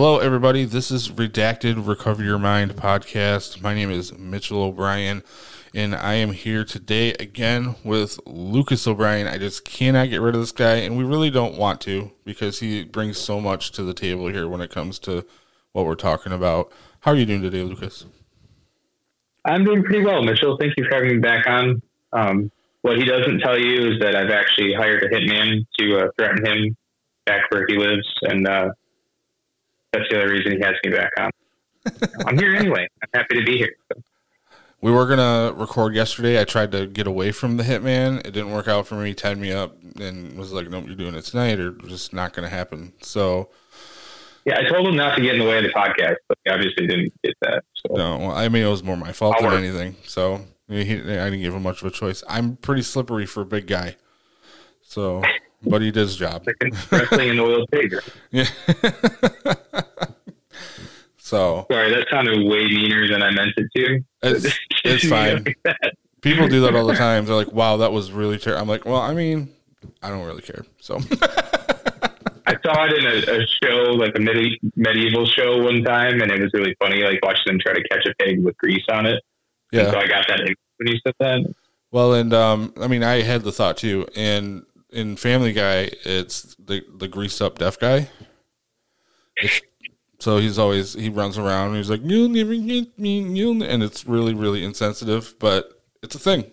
Hello, everybody. This is Redacted Recover Your Mind podcast. My name is Mitchell O'Brien, and I am here today again with Lucas O'Brien. I just cannot get rid of this guy, and we really don't want to because he brings so much to the table here when it comes to what we're talking about. How are you doing today, Lucas? I'm doing pretty well, Mitchell. Thank you for having me back on. Um, what he doesn't tell you is that I've actually hired a hitman to uh, threaten him back where he lives, and uh, that's the other reason he has me back on. I'm here anyway. I'm happy to be here. So. We were gonna record yesterday. I tried to get away from the hitman. It didn't work out for me. He tied me up and was like, "Nope, you're doing it tonight, or just not gonna happen." So, yeah, I told him not to get in the way of the podcast, but he obviously didn't get that. So. No, well, I mean it was more my fault I'll than work. anything. So he, I didn't give him much of a choice. I'm pretty slippery for a big guy, so but he did his job. Wrestling an oil pig. Yeah. so sorry, that sounded way meaner than I meant it to. It's, it's fine. Like People do that all the time. They're like, "Wow, that was really terrible." I'm like, "Well, I mean, I don't really care." So. I saw it in a, a show, like a medi- medieval show one time, and it was really funny. Like watching them try to catch a pig with grease on it. Yeah. And so I got that when you said that. Well, and um, I mean, I had the thought too, and in Family Guy, it's the the greased up deaf guy. It's, so he's always he runs around and he's like you'll never get me, you'll and it's really really insensitive, but it's a thing.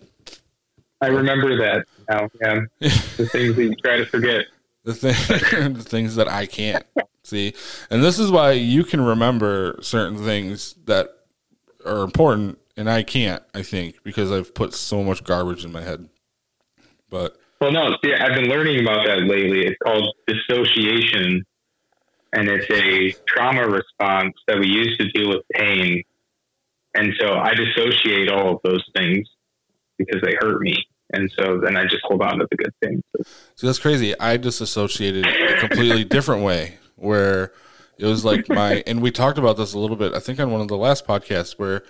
I remember that now. Yeah, the things you try to forget. The thing, the things that I can't see, and this is why you can remember certain things that are important, and I can't. I think because I've put so much garbage in my head. But well, no, see, I've been learning about that lately. It's called dissociation, and it's a trauma response that we use to deal with pain. And so I dissociate all of those things because they hurt me. And so then I just hold on to the good things. So that's crazy. I disassociated a completely different way where it was like my, and we talked about this a little bit, I think on one of the last podcasts, where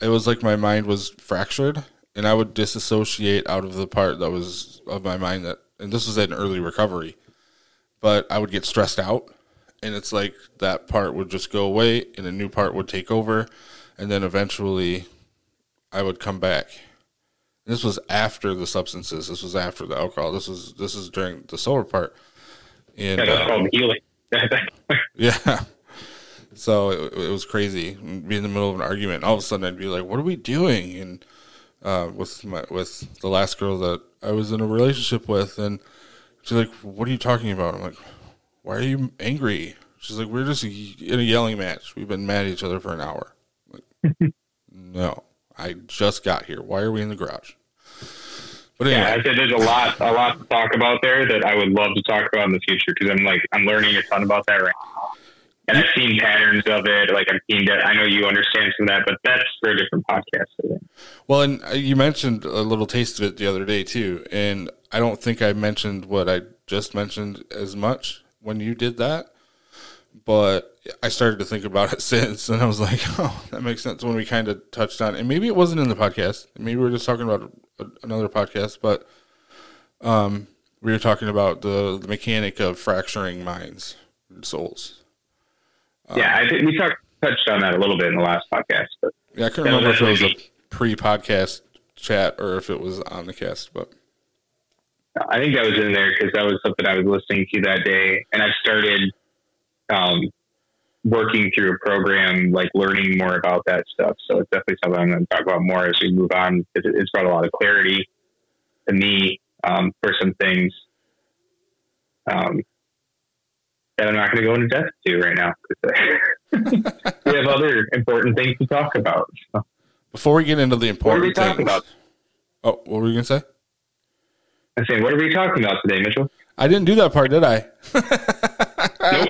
it was like my mind was fractured and I would disassociate out of the part that was of my mind that, and this was an early recovery, but I would get stressed out, and it's like that part would just go away, and a new part would take over, and then eventually, I would come back. This was after the substances. This was after the alcohol. This was this is during the sober part. And, yeah, that's uh, called healing. yeah. So it, it was crazy. Be in the middle of an argument. All of a sudden, I'd be like, "What are we doing?" And uh, with my with the last girl that I was in a relationship with, and she's like, "What are you talking about?" I'm like, "Why are you angry?" She's like, "We're just in a yelling match. We've been mad at each other for an hour." Like, no, I just got here. Why are we in the garage? But anyway. yeah, I said there's a lot, a lot to talk about there that I would love to talk about in the future because I'm like I'm learning a ton about that right now and I've seen patterns of it. Like I've seen that. I know you understand some of that, but that's for a different podcast. Well, and uh, you mentioned a little taste of it the other day too, and I don't think I mentioned what I just mentioned as much when you did that, but I started to think about it since, and I was like, oh, that makes sense when we kind of touched on, and maybe it wasn't in the podcast, maybe we were just talking about another podcast, but um, we were talking about the the mechanic of fracturing minds and souls yeah, I think we talked touched on that a little bit in the last podcast. But yeah, I can't remember if it was a pre-podcast chat or if it was on the cast, but I think that was in there because that was something I was listening to that day, and I've started um, working through a program, like learning more about that stuff. So it's definitely something I'm going to talk about more as we move on because it's brought a lot of clarity to me um, for some things. Um, that I'm not going to go into depth to right now we have other important things to talk about. So. Before we get into the important what are we talking things, about? Oh, what were you going to say? I'm saying, what are we talking about today, Mitchell? I didn't do that part, did I? nope.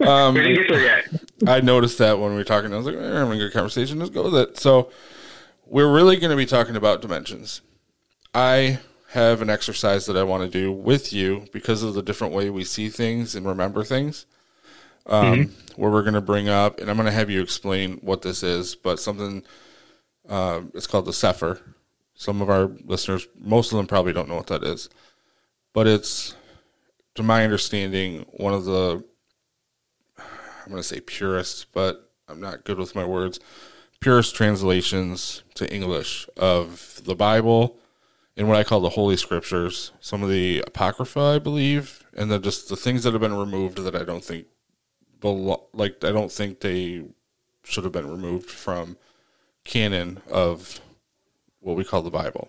Um, we didn't get there yet. I noticed that when we were talking. I was like, we're having a good conversation. Let's go with it. So, we're really going to be talking about dimensions. I have an exercise that I want to do with you because of the different way we see things and remember things. Um, mm-hmm. Where we're going to bring up, and I'm going to have you explain what this is, but something. Uh, it's called the Cepher. Some of our listeners, most of them probably don't know what that is, but it's, to my understanding, one of the. I'm going to say purist, but I'm not good with my words. Purist translations to English of the Bible and what I call the Holy Scriptures, some of the Apocrypha, I believe, and then just the things that have been removed that I don't think belo- like I don't think they should have been removed from canon of what we call the Bible.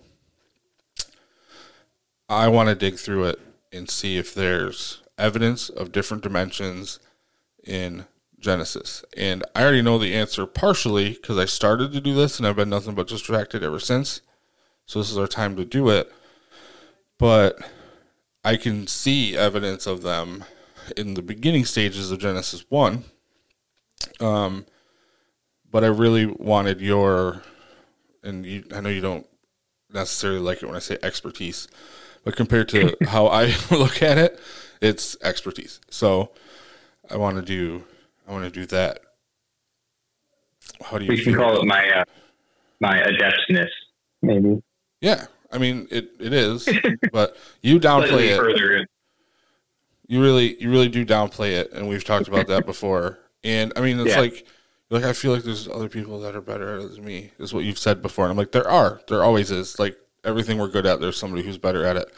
I want to dig through it and see if there's evidence of different dimensions in Genesis. And I already know the answer partially because I started to do this and I've been nothing but distracted ever since. So this is our time to do it. But I can see evidence of them in the beginning stages of Genesis 1. Um, but I really wanted your, and you, I know you don't necessarily like it when I say expertise, but compared to how I look at it, it's expertise. So I want to do, I want to do that. How do you? We can call it my uh, my adeptness, maybe. Yeah, I mean it. It is, but you downplay it. You really, you really do downplay it, and we've talked about that before. And I mean, it's yeah. like, like I feel like there's other people that are better than me. Is what you've said before, and I'm like, there are, there always is. Like everything we're good at, there's somebody who's better at it.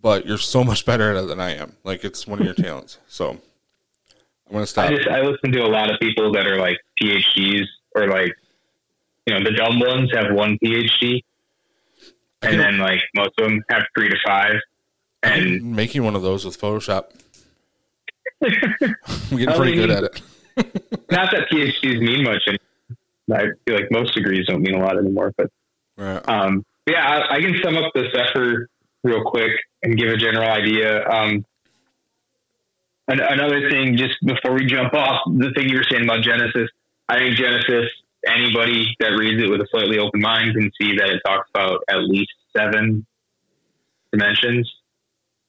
But you're so much better at it than I am. Like it's one of your talents. So I'm gonna stop. I just I listen to a lot of people that are like PhDs or like, you know, the dumb ones have one PhD, and then like most of them have three to five. And I'm making one of those with Photoshop. I'm getting pretty mean, good at it. not that PhDs mean much, and I feel like most degrees don't mean a lot anymore. But right. um, yeah, I, I, can sum up this Cepher real quick and give a general idea. Um, an, another thing, just before we jump off, the thing you were saying about Genesis, I think Genesis anybody that reads it with a slightly open mind can see that it talks about at least seven dimensions.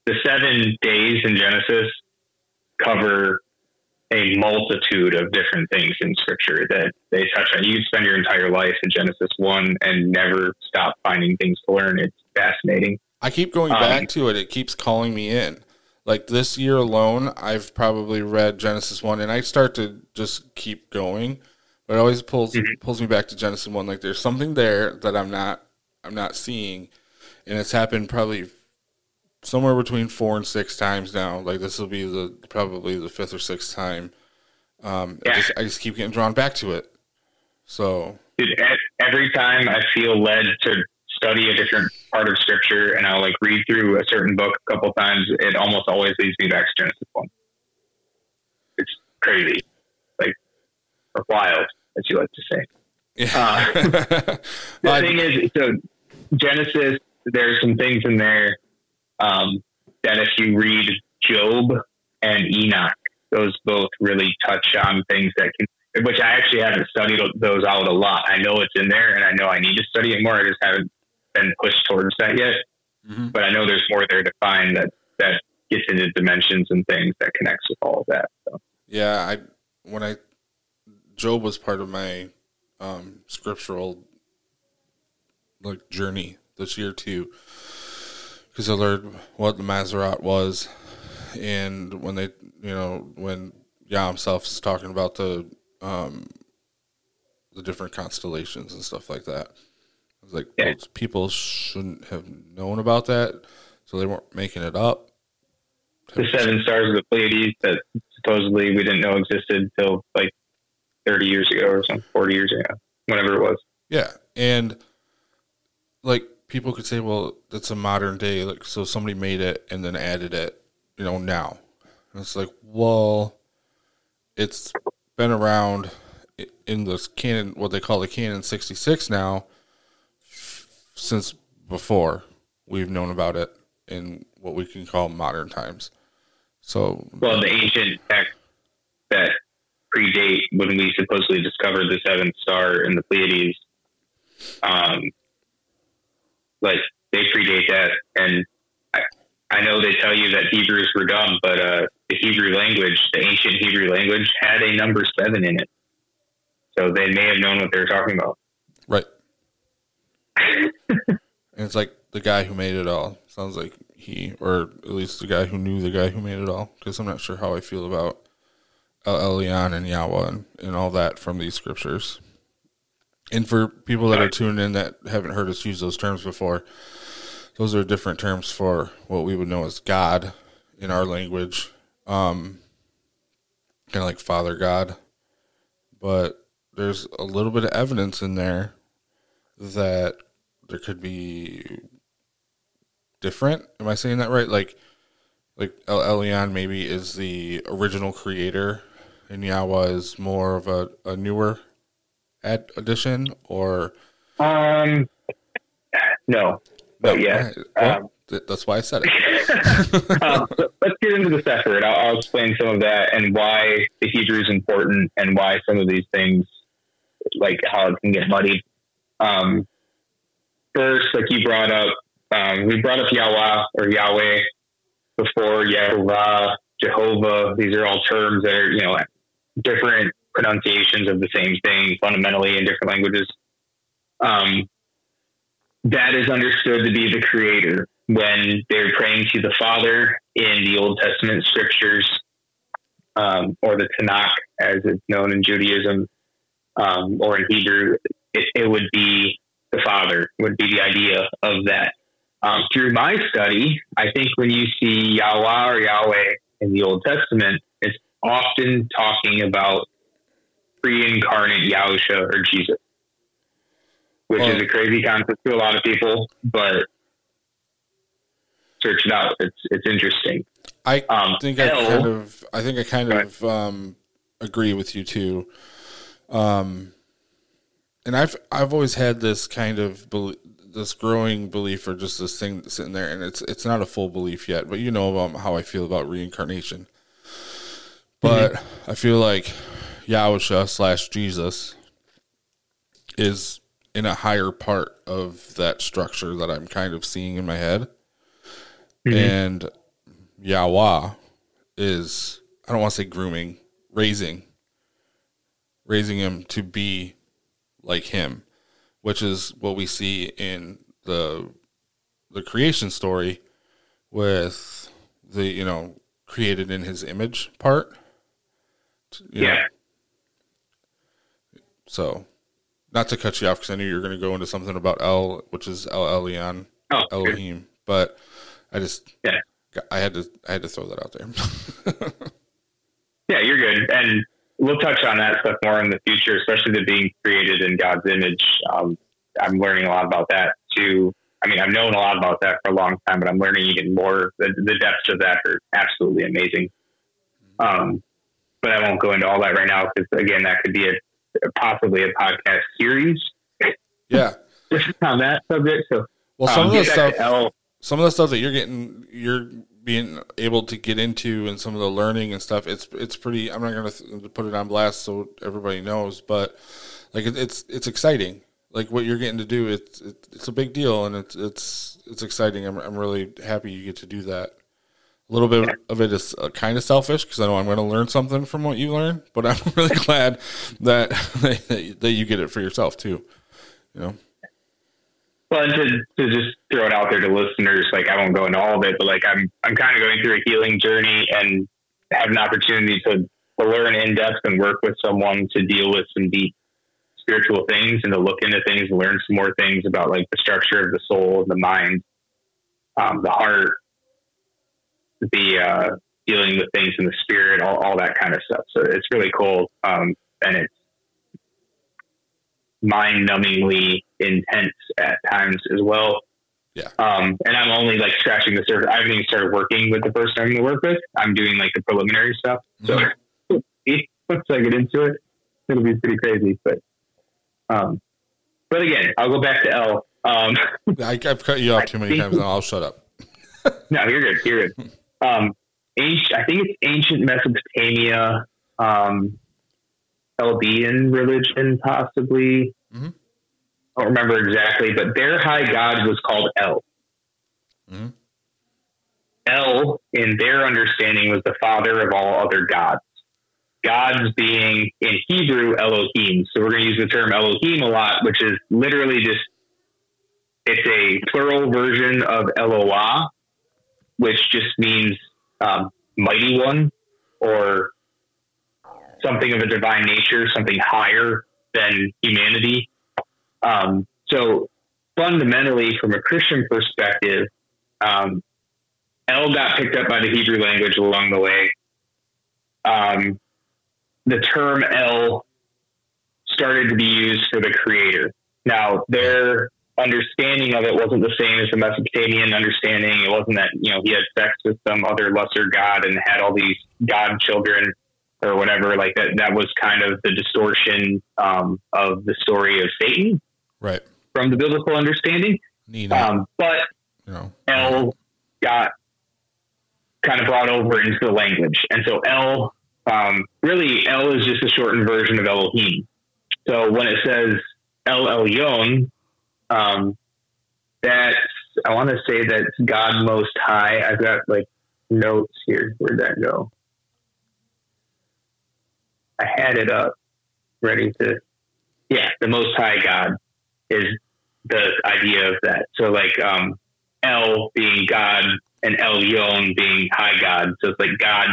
The seven days in Genesis cover a multitude of different things in scripture that they touch on. You spend your entire life in Genesis 1 and never stop finding things to learn. It's fascinating. I keep going um, back to it. It keeps calling me in. Like this year alone, I've probably read Genesis 1 and I start to just keep going but it always pulls mm-hmm. pulls me back to Genesis one. Like there's something there that I'm not I'm not seeing, and it's happened probably somewhere between four and six times now. Like this will be the probably the fifth or sixth time. Um, yeah. I, just, I just keep getting drawn back to it. So, Dude, every time I feel led to study a different part of scripture, and I'll like read through a certain book a couple times, it almost always leads me back to Genesis one. It's crazy or wild, as you like to say. Yeah. Uh, the thing is, so Genesis, there's some things in there um, that if you read Job and Enoch, those both really touch on things that can, which I actually haven't studied those out a lot. I know it's in there, and I know I need to study it more. I just haven't been pushed towards that yet. Mm-hmm. But I know there's more there to find that that gets into dimensions and things that connects with all of that. So. Yeah, I when I Job was part of my um, scriptural like journey this year too, because I learned what the Mazzaroth was, and when they, you know, when Yah himself is talking about the um, the different constellations and stuff like that. I was like, yeah. people shouldn't have known about that, so they weren't making it up. The seven stars of the Pleiades that supposedly we didn't know existed until like 30 years ago or something, 40 years ago, whatever it was. Yeah. And like people could say, well, that's a modern day. Like, so somebody made it and then added it, you know, now. And it's like, well, it's been around in this canon, what they call the canon 66 now, since before we've known about it in what we can call modern times. So, well, the ancient predate when we supposedly discovered the seventh star in the Pleiades. Um, like they predate that, and I, I know they tell you that Hebrews were dumb, but uh, the Hebrew language, the ancient Hebrew language, had a number seven in it, so they may have known what they were talking about. Right. and it's like the guy who made it all sounds like he, or at least the guy who knew the guy who made it all. Because I'm not sure how I feel about El Elyon and Yahweh and, and all that from these scriptures. And for people that are tuned in that haven't heard us use those terms before, those are different terms for what we would know as God in our language. Um, kind of like Father God. But there's a little bit of evidence in there that there could be different. Am I saying that right? Like, like El Elyon maybe is the original creator, and Yahweh is more of a, a newer ad- addition, or um, no, but No, yeah. well, Um, th- that's why I said it. um, let's get into this Cepher. I'll, I'll explain some of that and why the Hebrew is important and why some of these things, like how it can get muddied. Um, first, like you brought up, um, we brought up Yahweh or Yahweh before Yehovah, Jehovah. These are all terms that are, you know, different pronunciations of the same thing fundamentally in different languages. Um, that is understood to be the creator when they're praying to the Father in the Old Testament scriptures, um, or the Tanakh, as it's known in Judaism, um, or in Hebrew, it, it would be the Father, would be the idea of that. Um, through my study, I think when you see Yahweh or Yahweh in the Old Testament, often talking about pre incarnate Yahusha or Jesus, which Well- is a crazy concept to a lot of people, but search it out. It's it's interesting. I Um, think I L- kind of I think I kind of um, agree with you too. Um, and I've I've always had this kind of bel this growing belief or just this thing sitting there, and it's it's not a full belief yet, but you know about how I feel about reincarnation. But I feel like Yahusha slash Jesus is in a higher part of that structure that I'm kind of seeing in my head. Mm-hmm. And Yahweh is I don't want to say grooming, raising, raising him to be like him, which is what we see in the the creation story with the you know created in his image part. You know, yeah. so, not to cut you off because I knew you were going to go into something about El, which is El Elyon, Oh. Elohim, but I just Yeah. I had to I had to throw that out there. Yeah, you're good. And we'll touch on that stuff more in the future, especially the being created in God's image. Um, I'm learning a lot about that too. I mean, I've known a lot about that for a long time, but I'm learning even more. The, the depths of that are absolutely amazing. Um, but I won't go into all that right now because, again, that could be a possibly a podcast series yeah. just on that subject. So, Well, some um, of the stuff, some of the stuff that you're getting, you're being able to get into, and some of the learning and stuff. It's it's pretty. I'm not going to put it on blast so everybody knows, but like it, it's it's exciting. Like what you're getting to do, it's it, it's a big deal, and it's it's it's exciting. I'm I'm really happy you get to do that. A little bit of it is uh, kind of selfish because I know I'm going to learn something from what you learn, but I'm really glad that that you get it for yourself too. You know. Well, and to, to just throw it out there to listeners, like I won't go into all of it, but like I'm I'm kind of going through a healing journey and have an opportunity to, to learn in depth and work with someone to deal with some deep spiritual things and to look into things and learn some more things about like the structure of the soul, and the mind, um, the heart, the uh, dealing with things in the spirit, all, all that kind of stuff. So it's really cool, um, and it's mind-numbingly intense at times as well. Yeah. Um, and I'm only like scratching the surface. I haven't even started working with the person I'm going to work with. I'm doing like the preliminary stuff. So once I get into it, it'll be pretty crazy. But, um, but again, I'll go back to El. Um, I, I've cut you off too many times, I'll shut up. no, you're good. You're good. Um, ancient, I think it's ancient Mesopotamia, um, Chaldean religion, possibly. Mhm. I don't remember exactly, but their high god was called El. Mhm. El, in their understanding, was the father of all other gods. Gods being in Hebrew Elohim. So we're going to use the term Elohim a lot, which is literally just it's a plural version of Eloah, which just means um, mighty one or something of a divine nature, something higher than humanity. Um, so fundamentally, from a Christian perspective, um, El got picked up by the Hebrew language along the way. Um, the term El started to be used for the creator. Now, their understanding of it wasn't the same as the Mesopotamian understanding. It wasn't that, you know, he had sex with some other lesser god and had all these god children or whatever. Like that, that was kind of the distortion um, of the story of Satan. Right. From the biblical understanding. Um, but you know, El got kind of brought over into the language. And so El, um, really, El is just a shortened version of Elohim. So when it says El Elyon, um, that's, I want to say that God Most High. I've got like notes here. Where'd that go? I had it up ready to, yeah, the Most High God is the idea of that. So like, um, El being God and Elyon being high God. So it's like God,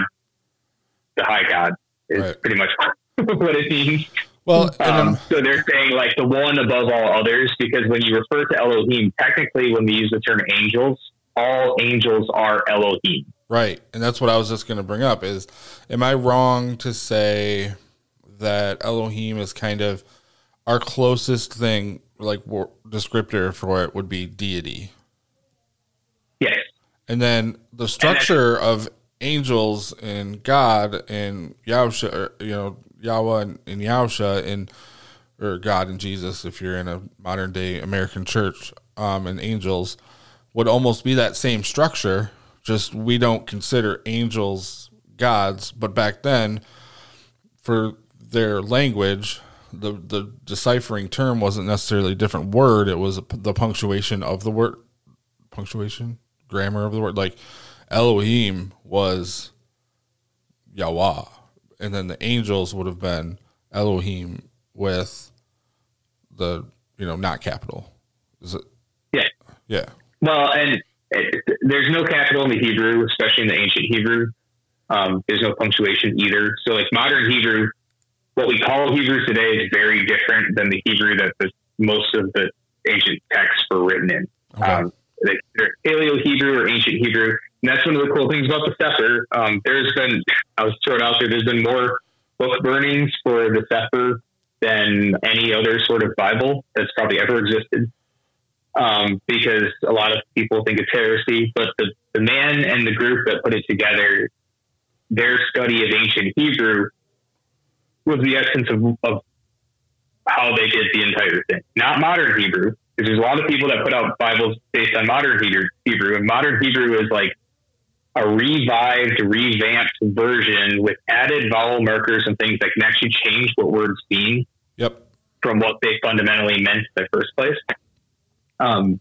the high God is right. pretty much what it means. Well, um, so they're saying like the one above all others, because when you refer to Elohim, technically when we use the term angels, all angels are Elohim. Right. And that's what I was just going to bring up is, am I wrong to say that Elohim is kind of our closest thing, like descriptor for it would be deity? Yes. And then the structure of angels and God and Yahusha, you know, Yahweh and, and Yahusha and or God and Jesus, if you're in a modern day American church, um, and angels would almost be that same structure. Just we don't consider angels gods, but back then, for their language, the the deciphering term wasn't necessarily a different word. It was the punctuation of the word, punctuation, grammar of the word. Like Elohim was Yahweh and then the angels would have been Elohim with the you know not capital. Is it? Yeah. Yeah. Well, and it, there's no capital in the Hebrew, especially in the ancient Hebrew. Um, there's no punctuation either. So, like modern Hebrew, what we call Hebrew today is very different than the Hebrew that the, most of the ancient texts were written in. Okay. Um, they're Paleo Hebrew or ancient Hebrew. And that's one of the cool things about the Cepher. Um, there's been, I was thrown out there, there's been more book burnings for the Cepher than any other sort of Bible that's probably ever existed. Um, because a lot of people think it's heresy, but the, the man and the group that put it together, their study of ancient Hebrew was the essence of, of how they did the entire thing. Not modern Hebrew, there's a lot of people that put out Bibles based on modern Hebrew, Hebrew and modern Hebrew is like a revived, revamped version with added vowel markers and things that can actually change what words mean. Yep. From what they fundamentally meant in the first place. Um,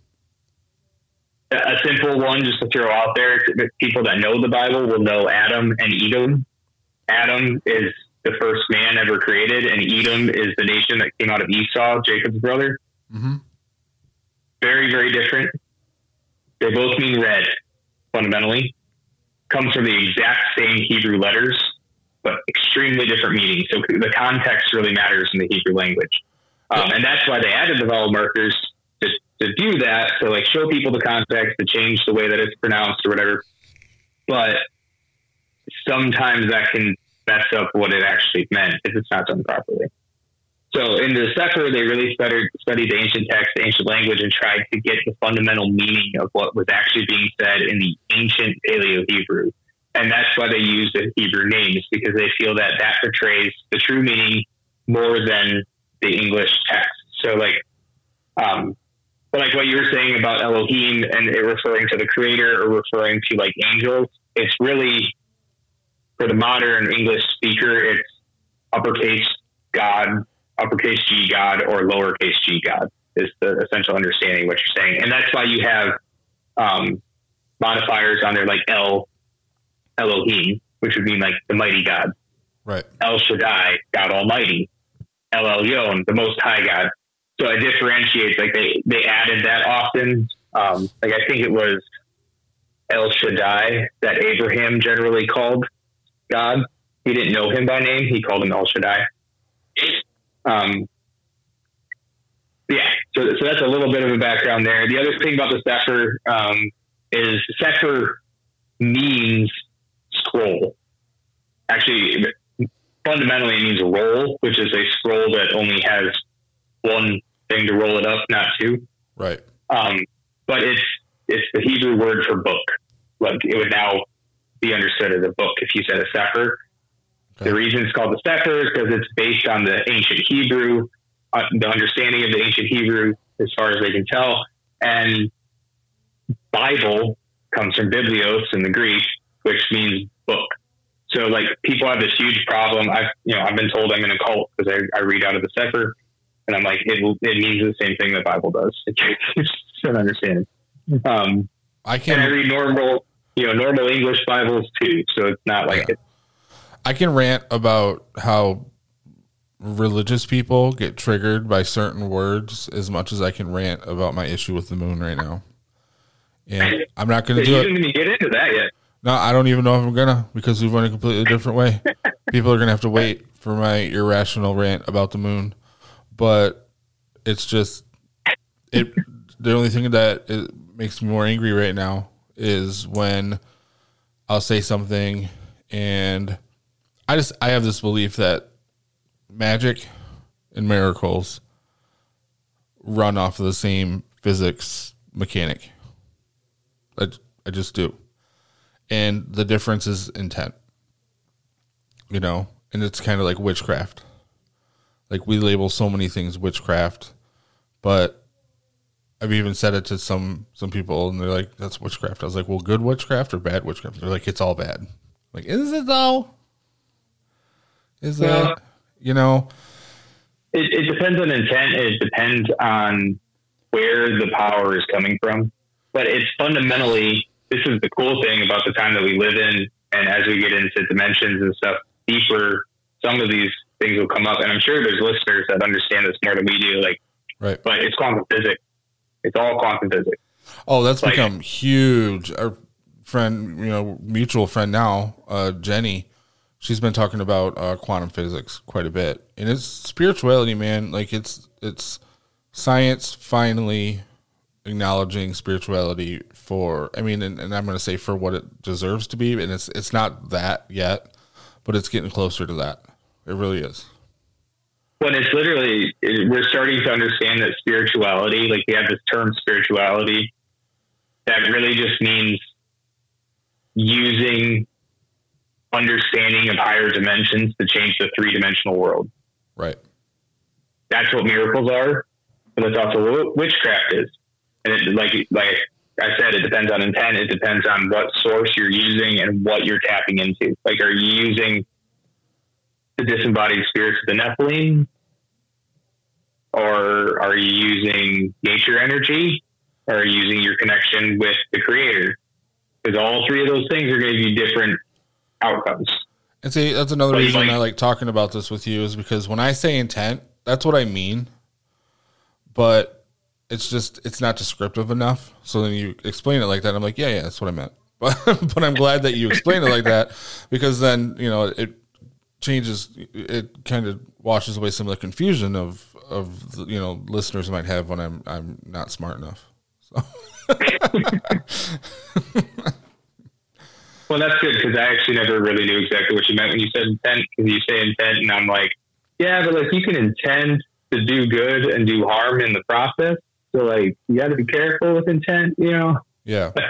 a simple one, just to throw out there, people that know the Bible will know Adam and Edom. Adam is the first man ever created, and Edom is the nation that came out of Esau, Jacob's brother. Mm-hmm. Very, very different. They both mean red, fundamentally comes from the exact same Hebrew letters, but extremely different meanings. So the context really matters in the Hebrew language. Um, and that's why they added the vowel markers to, to do that, to like show people the context, to change the way that it's pronounced or whatever. But sometimes that can mess up what it actually meant if it's not done properly. So in the Cepher, they really studied, the ancient text, the ancient language, and tried to get the fundamental meaning of what was actually being said in the ancient Paleo Hebrew. And that's why they use the Hebrew names because they feel that that portrays the true meaning more than the English text. So like, um, but like what you were saying about Elohim and it referring to the creator or referring to like angels, it's really for the modern English speaker, it's uppercase God uppercase G God or lowercase g God is the essential understanding what you're saying. And that's why you have um, modifiers on there like El Elohim, which would mean like the mighty God. Right. El Shaddai, God Almighty. El Elyon, the Most High God. So it differentiates. Like they they added that often. Um, like I think it was El Shaddai that Abraham generally called God. he didn't know him by name. He called him El Shaddai. Um, yeah, so, so that's a little bit of a background there. The other thing about the Cepher um, is Sefer means scroll. Actually, fundamentally, it means roll, which is a scroll that only has one thing to roll it up, not two. Right. Um, but it's it's the Hebrew word for book. Like it would now be understood as a book if you said a sefer. Okay. The reason it's called the Cepher is because it's based on the ancient Hebrew, uh, the understanding of the ancient Hebrew as far as they can tell, and Bible comes from biblios in the Greek, which means book. So like people have this huge problem. I've you know I've been told I'm in a cult because I, I read out of the Cepher, and I'm like it it means the same thing the Bible does. It's don't understand. Um, I can. And I read normal you know normal English Bibles too, so it's not like yeah. it. I can rant about how religious people get triggered by certain words as much as I can rant about my issue with the moon right now. And I'm not going to do it. You didn't even get into that yet. No, I don't even know if I'm gonna because we went a completely different way. People are gonna have to wait for my irrational rant about the moon, but it's just it. The only thing that makes me more angry right now is when I'll say something and I just I have this belief that magic and miracles run off of the same physics mechanic. I, I just do. And the difference is intent. You know, and it's kind of like witchcraft. Like we label so many things witchcraft, but I've even said it to some some people, and they're like, "That's witchcraft." I was like, "Well, good witchcraft or bad witchcraft?" They're like, "It's all bad." I'm like, is it though? Is yeah. it? You know, it, it depends on intent. It depends on where the power is coming from. But it's fundamentally this is the cool thing about the time that we live in, and as we get into dimensions and stuff deeper, some of these things will come up. And I'm sure there's listeners that understand this more than we do. Like, right? But it's quantum physics it's all quantum physics. Oh, that's like, become huge. Our friend, you know, mutual friend now, uh, Jenny, she's been talking about uh, quantum physics quite a bit, and it's spirituality, man. Like it's it's science finally acknowledging spirituality for. I mean, and, and I'm going to say for what it deserves to be, and it's it's not that yet, but it's getting closer to that. It really is when it's literally we're starting to understand that spirituality like we have this term spirituality that really just means using understanding of higher dimensions to change the three-dimensional world right that's what miracles are but that's also what witchcraft is and it, like like I said, it depends on intent. It depends on what source you're using and what you're tapping into. Like, are you using the disembodied spirits of the Nephilim? Or are you using nature energy? Or are you using your connection with the creator? Because all three of those things are going to give you different outcomes. And see, that's another but reason like, I like talking about this with you is because when I say intent, that's what I mean. But it's just it's not descriptive enough. So then you explain it like that. I'm like, yeah, yeah, that's what I meant. But but I'm glad that you explained it like that because then you know it changes it kind of washes away some of the confusion of of the, you know listeners might have when I'm I'm not smart enough. So. well, that's good because I actually never really knew exactly what you meant when you said intent. Because you say intent, and I'm like, yeah, but like you can intend to do good and do harm in the process. So like you got to be careful with intent, you know. Yeah.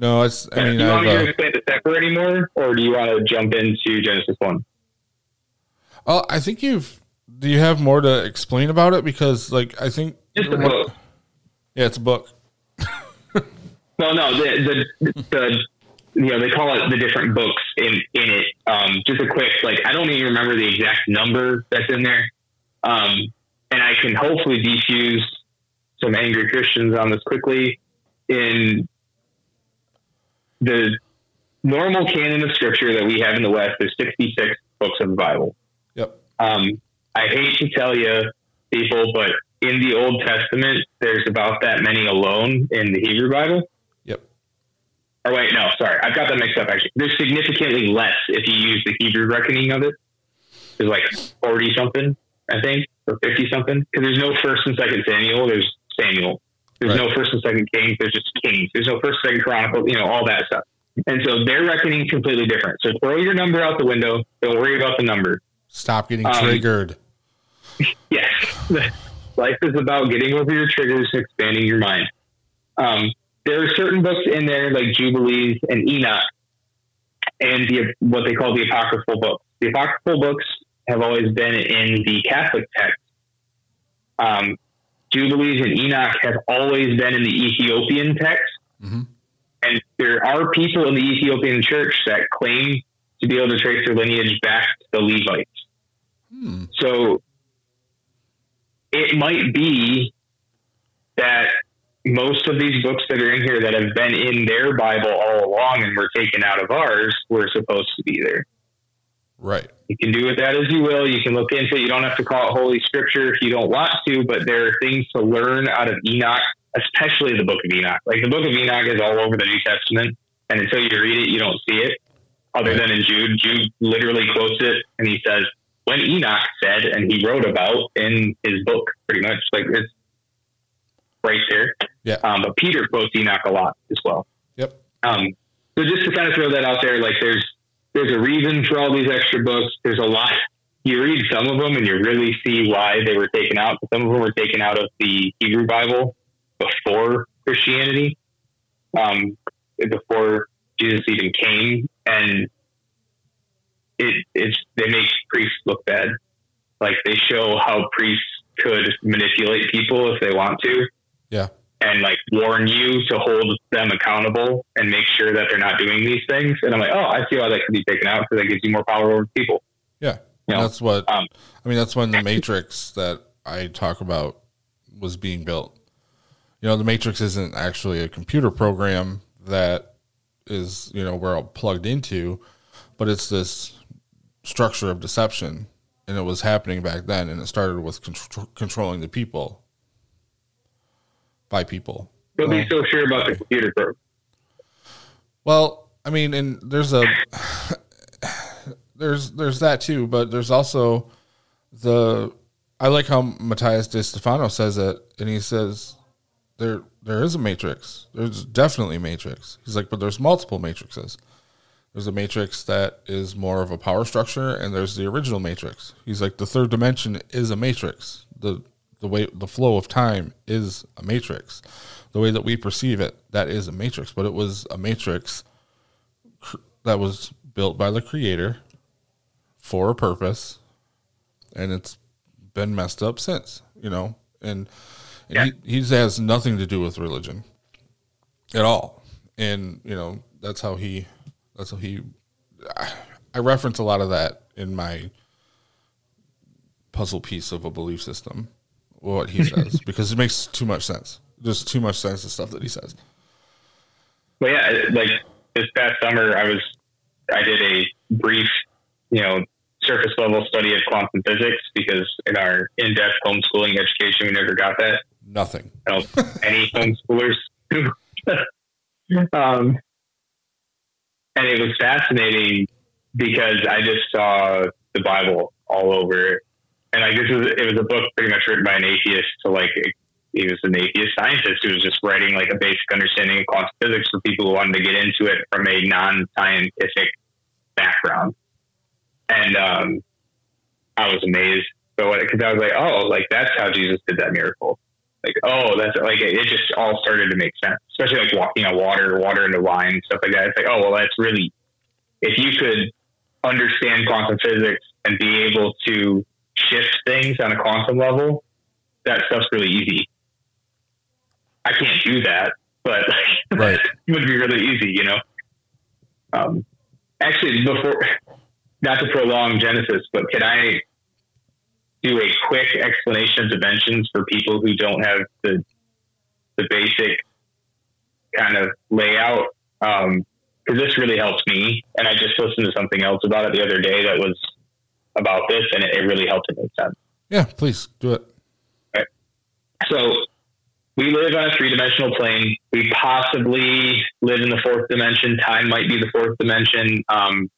No, it's. I mean, do you want me to uh, explain the Cepher anymore, or do you want to jump into Genesis one? Oh, I think you've. Do you have more to explain about it? Because, like, I think just a book. Yeah, it's a book. well, no, the, the the you know they call it the different books in in it. Um, just a quick like I don't even remember the exact number that's in there, um, and I can hopefully defuse some angry Christians on this quickly. In the normal canon of scripture that we have in the West, there's 66 books of the Bible. Yep. Um, I hate to tell you, people, but in the Old Testament, there's about that many alone in the Hebrew Bible. Or wait, no, sorry, I've got that mixed up. Actually, there's significantly less if you use the Hebrew reckoning of it. It's like forty something, I think, or fifty something. Because there's no first and second Samuel. There's Samuel. There's Right. no first and second Kings. There's just Kings. There's no first, second Chronicle. You know, all that stuff. And so their reckoning is completely different. So throw your number out the window. Don't worry about the number. Stop getting Um, triggered. Yes. Life is about getting over your triggers and expanding your mind. Um, there are certain books in there like Jubilees and Enoch and the what they call the apocryphal books. The apocryphal books have always been in the Catholic text. Um, Jubilees and Enoch have always been in the Ethiopian text. Mhm. And there are people in the Ethiopian church that claim to be able to trace their lineage back to the Levites. Hmm. So it might be that most of these books that are in here that have been in their Bible all along and were taken out of ours were supposed to be there. Right. You can do with that as you will. You can look into it. You don't have to call it Holy Scripture if you don't want to, but there are things to learn out of Enoch, especially the book of Enoch. Like the book of Enoch is all over the New Testament, and until you read it, you don't see it. Other than in Jude, Jude literally quotes it, and he says, "When Enoch said," and he wrote about in his book, pretty much like it's right there. Yeah. Um, but Peter quotes Enoch a lot as well. Yep. Um, so just to kind of throw that out there, like there's there's a reason for all these extra books. There's a lot. You read some of them and you really see why they were taken out. Some of them were taken out of the Hebrew Bible before Christianity, um, before Jesus even came, and it it's they make priests look bad. Like they show how priests could manipulate people if they want to Yeah. and like warn you to hold them accountable and make sure that they're not doing these things. And I'm like, oh, I see why that could be taken out because that gives you more power over people. Yeah. You know, that's what um, I mean. That's when the Matrix that I talk about was being built. You know, the Matrix isn't actually a computer program that is you know we're all plugged into, but it's this structure of deception, and it was happening back then, and it started with contr- controlling the people by people. Don't Well- be so sure about the computer program. Well, I mean, and there's a there's there's that too, but there's also the I like how Matias De Stefano says it, and he says there there is a matrix. There's definitely a matrix. He's like, but there's multiple matrices. There's a matrix that is more of a power structure, and there's the original matrix. He's like, the third dimension is a matrix. the the way the flow of time is a matrix. The way that we perceive it, that is a matrix. But it was a matrix cr- that was built by the creator for a purpose, and it's been messed up since. You know, and, and he has nothing to do with religion at all. And you know, that's how he. That's how he. I, I reference a lot of that in my puzzle piece of a belief system. What he says because it makes too much sense. There's too much sense to stuff that he says. But yeah, like this past summer, I was, I did a brief, you know, surface level study of quantum physics because in our in depth homeschooling education, we never got that. Nothing. Don't any homeschoolers um, and it was fascinating because I just saw the Bible all over. And like this was it was a book pretty much written by an atheist. So like he was an atheist scientist who was just writing like a basic understanding of quantum physics for people who wanted to get into it from a non-scientific background. And um, I was amazed. So because I was like, oh, like that's how Jesus did that miracle like oh that's like it, it just all started to make sense especially like walking on water water into wine stuff like that it's like oh well that's really if you could understand quantum physics and be able to shift things on a quantum level that stuff's really easy i can't do that but Right. it would be really easy you know um actually before not to prolong genesis but can i do a quick explanation of dimensions for people who don't have the the basic kind of layout. Um, because this really helps me, and I just listened to something else about it the other day that was about this, and it, it really helped it make sense. Yeah, please do it. So, we live on a three dimensional plane. We possibly live in the fourth dimension. Time might be the fourth dimension. Um,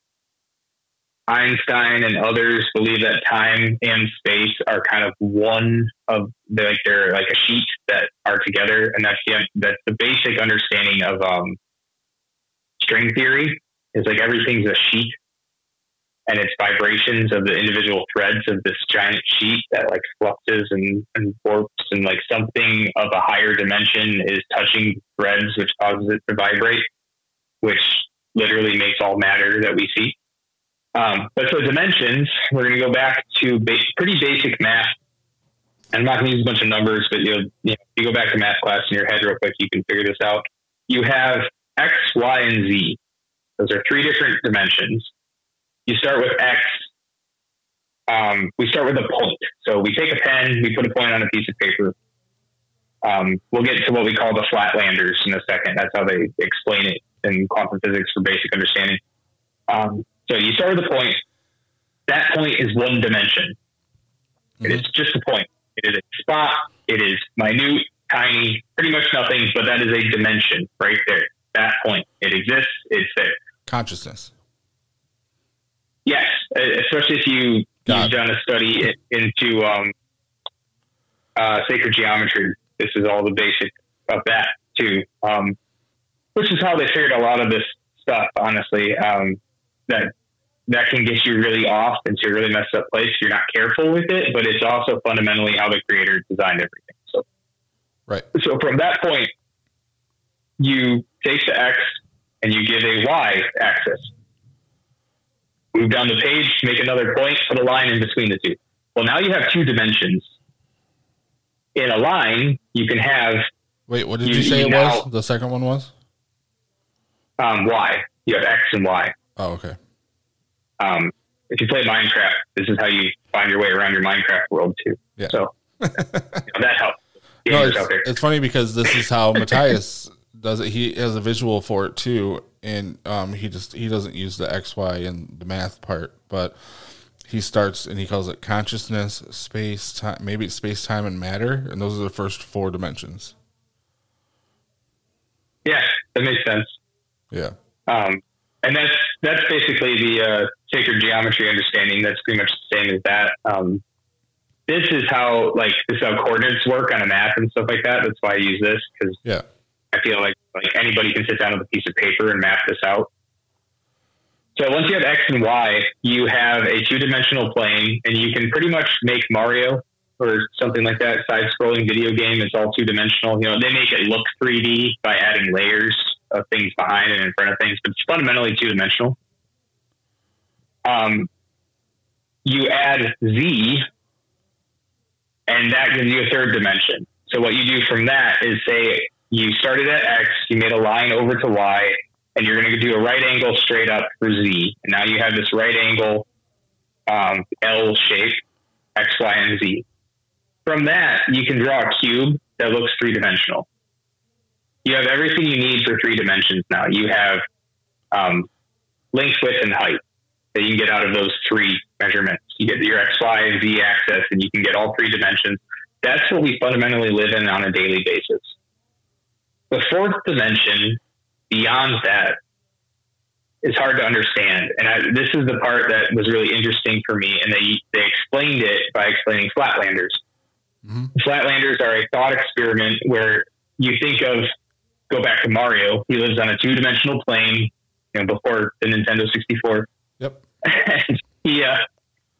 Einstein and others believe that time and space are kind of one of the, like they're like a sheet that are together, and that's the that's the basic understanding of um, string theory. Is like everything's a sheet, and it's vibrations of the individual threads of this giant sheet that like fluxes and, and warps, and like something of a higher dimension is touching threads, which causes it to vibrate, which literally makes all matter that we see. Um, but for dimensions, we're going to go back to ba- pretty basic math. I'm not going to use a bunch of numbers, but you'll, you know, if you go back to math class in your head real quick, you can figure this out. You have X, Y, and Z. Those are three different dimensions. You start with X. Um, we start with a point. So we take a pen, we put a point on a piece of paper. Um, we'll get to what we call the flatlanders in a second. That's how they explain it in quantum physics for basic understanding. Um, so you start with a point. That point is one dimension. Mm-hmm. It is just a point. It is a spot. It is minute, tiny, pretty much nothing, but that is a dimension right there. That point. It exists. It's there. Consciousness. Yes, especially if you you've done a study into um, uh, sacred geometry. This is all the basic of that too, um, which is how they figured a lot of this stuff. Honestly, um, that that can get you really off into a really messed up place if you're not careful with it. But it's also fundamentally how the creator designed everything. So, right. So from that point, you take the x and you give a y axis. Move down the page, make another point, put a line in between the two. Well, now you have two dimensions. In a line, you can have. Wait, what did you, you say it now, was? The second one was? Um, y. You have x and y. Oh, okay. Um, if you play Minecraft, this is how you find your way around your Minecraft world too. Yeah. So you know, that helps. No, it's, it's, funny because this is how Matias does it. He has a visual for it too, and um, he just he doesn't use the X, Y, and the math part, but he starts and he calls it consciousness, space, time, maybe it's space, time, and matter, and those are the first four dimensions. Yeah, that makes sense. Yeah. Um, and that's that's basically the uh, sacred geometry understanding. That's pretty much the same as that. Um, this is how like this is how coordinates work on a map and stuff like that. That's why I use this because yeah, I feel like like anybody can sit down with a piece of paper and map this out. So once you have X and Y, you have a two dimensional plane, and you can pretty much make Mario or something like that side scrolling video game. It's all two dimensional. You know, they make it look 3D by adding layers of things behind and in front of things, but it's fundamentally two dimensional. Um, you add Z, and that gives you a third dimension. So what you do from that is say you started at X, you made a line over to Y, and you're going to do a right angle straight up for Z. And now you have this right angle um, L shape, X, Y, and Z. From that, you can draw a cube that looks three dimensional you have everything you need for three dimensions now. You have um, length, width, and height that you can get out of those three measurements. You get your X, Y, and Z axis, and you can get all three dimensions. That's what we fundamentally live in on a daily basis. The fourth dimension, beyond that, is hard to understand. And I, this is the part that was really interesting for me. And they, they explained it by explaining flatlanders. Mm-hmm. Flatlanders are a thought experiment where you think of go back to Mario. He lives on a two dimensional plane, you know, before the Nintendo 64. Yep. and he uh,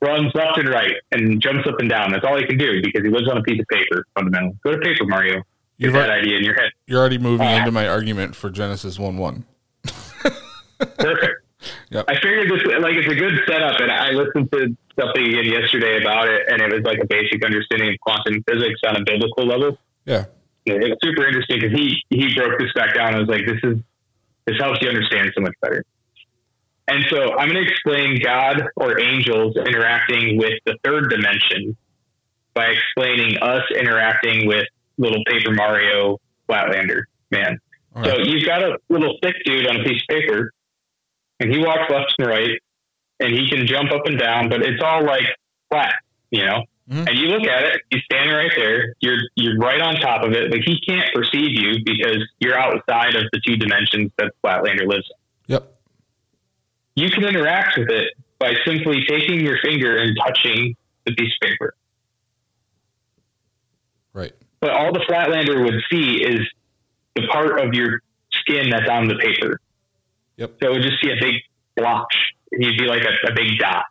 runs left and right and jumps up and down. That's all he can do because he lives on a piece of paper, fundamentally. Go to paper, Mario. Get that idea in your head. You're already moving uh, into my argument for Genesis 1 1. perfect. Yep. I figured this like it's a good setup, and I listened to something again yesterday about it, and it was like a basic understanding of quantum physics on a biblical level. Yeah, it was super interesting because he he broke this back down. I was like, this is this helps you understand so much better. And so I'm going to explain God or angels interacting with the third dimension by explaining us interacting with little Paper Mario Flatlander man. Right. So you've got a little thick dude on a piece of paper, and he walks left and right, and he can jump up and down, but it's all like flat, you know. Mm-hmm. And you look at it, he's standing right there. You're you're right on top of it, but he can't perceive you because you're outside of the two dimensions that Flatlander lives in. Yep. You can interact with it by simply taking your finger and touching the piece of paper. Right. But all the Flatlander would see is the part of your skin that's on the paper. Yep. So it would just see a big blotch. You'd be like a, a big dot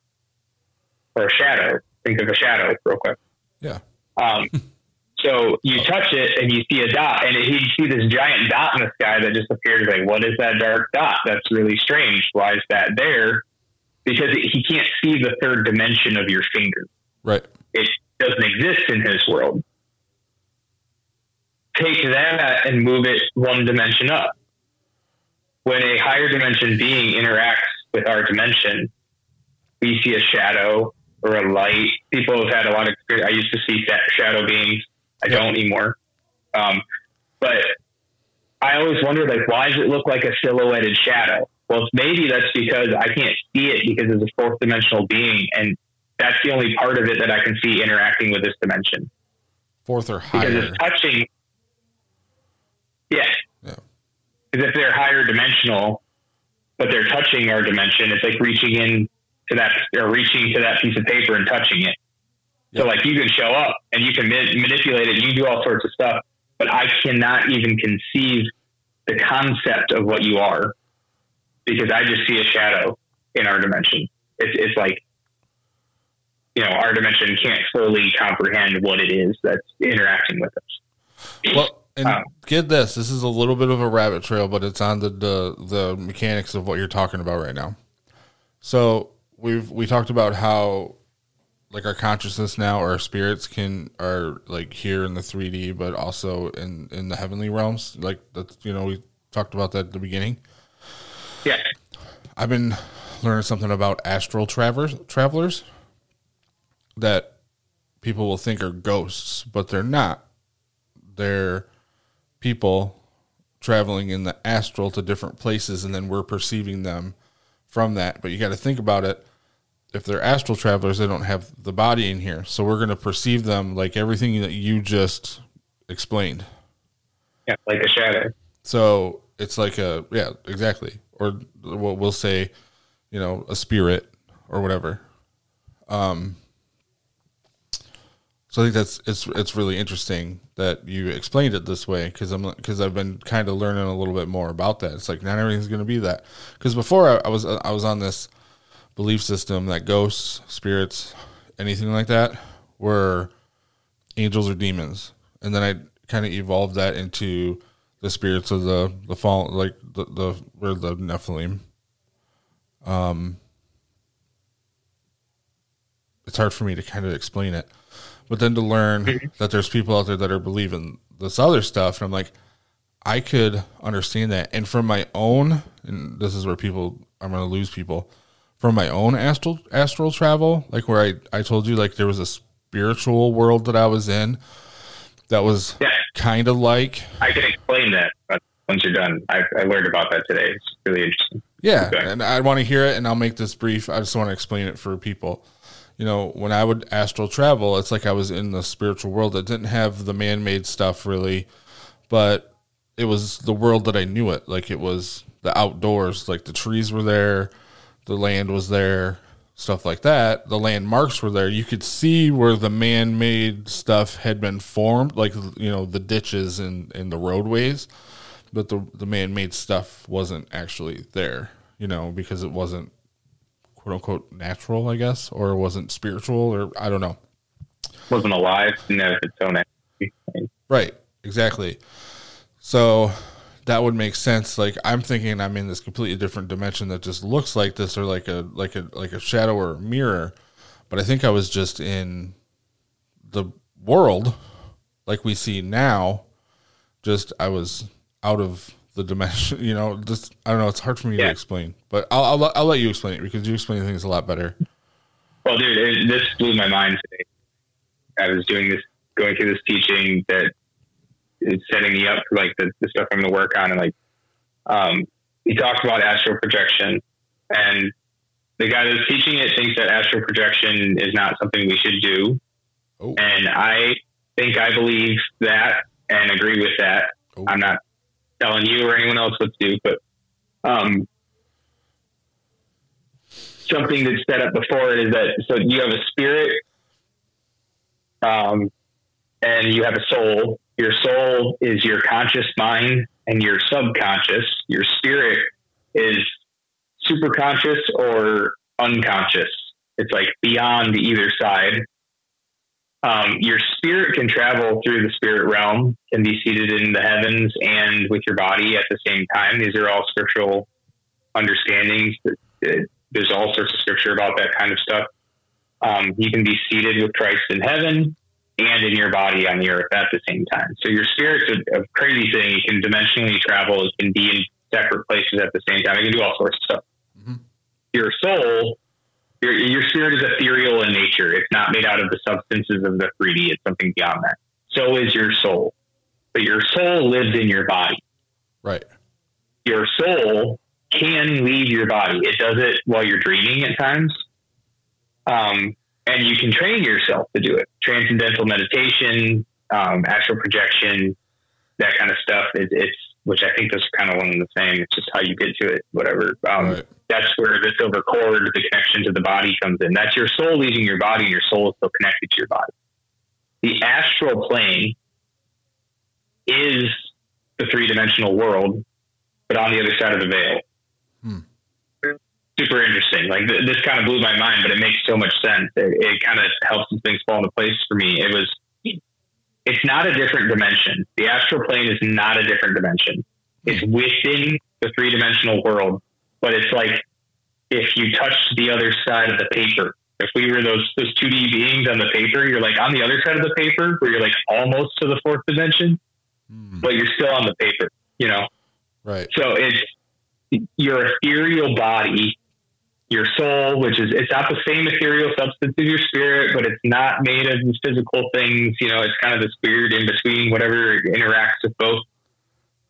or a shadow. Think of a shadow real quick. Yeah. Um, so you oh. touch it and you see a dot, and he'd see this giant dot in the sky that just appears. Like, what is that dark dot? That's really strange. Why is that there? Because it, he can't see the third dimension of your finger. Right. It doesn't exist in his world. Take that and move it one dimension up. When a higher dimension being interacts with our dimension, we see a shadow or a light. People have had a lot of. I used to see shadow beings. I yeah. don't anymore. Um, but I always wondered, like, why does it look like a silhouetted shadow? Well, maybe that's because I can't see it because it's a fourth dimensional being, and that's the only part of it that I can see interacting with this dimension. Fourth or higher. Because it's touching. Yeah. Yeah. Because if they're higher dimensional, but they're touching our dimension, it's like reaching in to that or reaching to that piece of paper and touching it. Yep. So like you can show up and you can ma- manipulate it, you do all sorts of stuff, but I cannot even conceive the concept of what you are because I just see a shadow in our dimension. It's, it's like, you know, our dimension can't fully comprehend what it is that's interacting with us. Well, and um, get this, this is a little bit of a rabbit trail, but it's on the, the, the mechanics of what you're talking about right now. So we've we talked about how like our consciousness now our spirits can are like here in the 3D but also in in the heavenly realms. Like that's you know we talked about that at the beginning. Yeah. I've been learning something about astral travelers travelers that people will think are ghosts but they're not. They're people traveling in the astral to different places and then we're perceiving them from that but you got to think about it if they're astral travelers, they don't have the body in here. So we're going to perceive them like everything that you just explained. Yeah, like a shadow. So it's like a yeah, exactly. Or what we'll say, you know, a spirit or whatever. Um. So I think that's it's it's really interesting that you explained it this way because I'm because I've been kind of learning a little bit more about that. It's like not everything's going to be that because before I, I was I was on this belief system that ghosts, spirits, anything like that were angels or demons. And then I kind of evolved that into the spirits of the the fall like the the or the Nephilim. Um it's hard for me to kind of explain it. But then to learn mm-hmm. that there's people out there that are believing this other stuff and I'm like I could understand that. And from my own and this is where people I'm gonna lose people from my own astral astral travel, like where I I told you like there was a spiritual world that I was in that was yeah. kind of like I can explain that once you're done. I, I learned about that today. It's really interesting. Yeah, and I want to hear it, and I'll make this brief. I just want to explain it for people. You know, when I would astral travel, it's like I was in the spiritual world that didn't have the man-made stuff really, but it was the world that I knew it. Like it was the outdoors, like the trees were there, the land was there, stuff like that. The landmarks were there. You could see where the man made stuff had been formed, like, you know, the ditches and, and the roadways. But the, the man made stuff wasn't actually there, you know, because it wasn't quote unquote natural, I guess, or wasn't spiritual, or I don't know. Wasn't alive, didn't have its own Right, exactly. So that would make sense. Like I'm thinking I'm in this completely different dimension that just looks like this or like a like a like a shadow or a mirror. But I think I was just in the world like we see now. Just I was out of the dimension, you know, just I don't know, it's hard for me yeah. to explain. But I'll, I'll I'll let you explain it because you explain things a lot better. Well, dude, it, this blew my mind today. I was doing this going through this teaching that is setting me up for like the, the stuff I'm going to work on. And like, um, he talks about astral projection and the guy that's teaching it thinks that astral projection is not something we should do. Oh. And I think I believe that and agree with that. Oh. I'm not telling you or anyone else what to do, but um, something that's set up before it is that so you have a spirit, um, and you have a soul. Your soul is your conscious mind, and your subconscious, your spirit, is super conscious or unconscious. It's like beyond either side. Um, your spirit can travel through the spirit realm, can be seated in the heavens and with your body at the same time. These are all scriptural understandings. There's all sorts of scripture about that kind of stuff. Um, you can be seated with Christ in heaven and in your body on the earth at the same time. So your spirit's a, a crazy thing. You can dimensionally travel. It can be in separate places at the same time. It can do all sorts of stuff. Mm-hmm. Your soul your, your spirit is ethereal in nature. It's not made out of the substances of the 3D. It's something beyond that. So is your soul. But your soul lives in your body. Right. Your soul can leave your body. It does it while you're dreaming at times. Um, and you can train yourself to do it. Transcendental meditation, um, astral projection, that kind of stuff. It, it's which I think is kind of one and the same. It's just how you get to it, whatever. Um, right. That's where the silver cord, the connection to the body comes in. That's your soul leaving your body, and your soul is still connected to your body. The astral plane is the three dimensional world, but on the other side of the veil. Hmm. Super interesting. Like th- this kind of blew my mind, but it makes so much sense. It, it kind of helps some things fall into place for me. It was it's not a different dimension. The astral plane is not a different dimension. It's within the three dimensional world, but it's like if you touch the other side of the paper. If we were those those two D beings on the paper, you're like on the other side of the paper, where you're like almost to the fourth dimension, mm. but you're still on the paper. You know, right? So it's your ethereal body your soul, which is it's not the same ethereal substance as your spirit, but it's not made of these physical things. You know, it's kind of this weird in between, whatever interacts with both.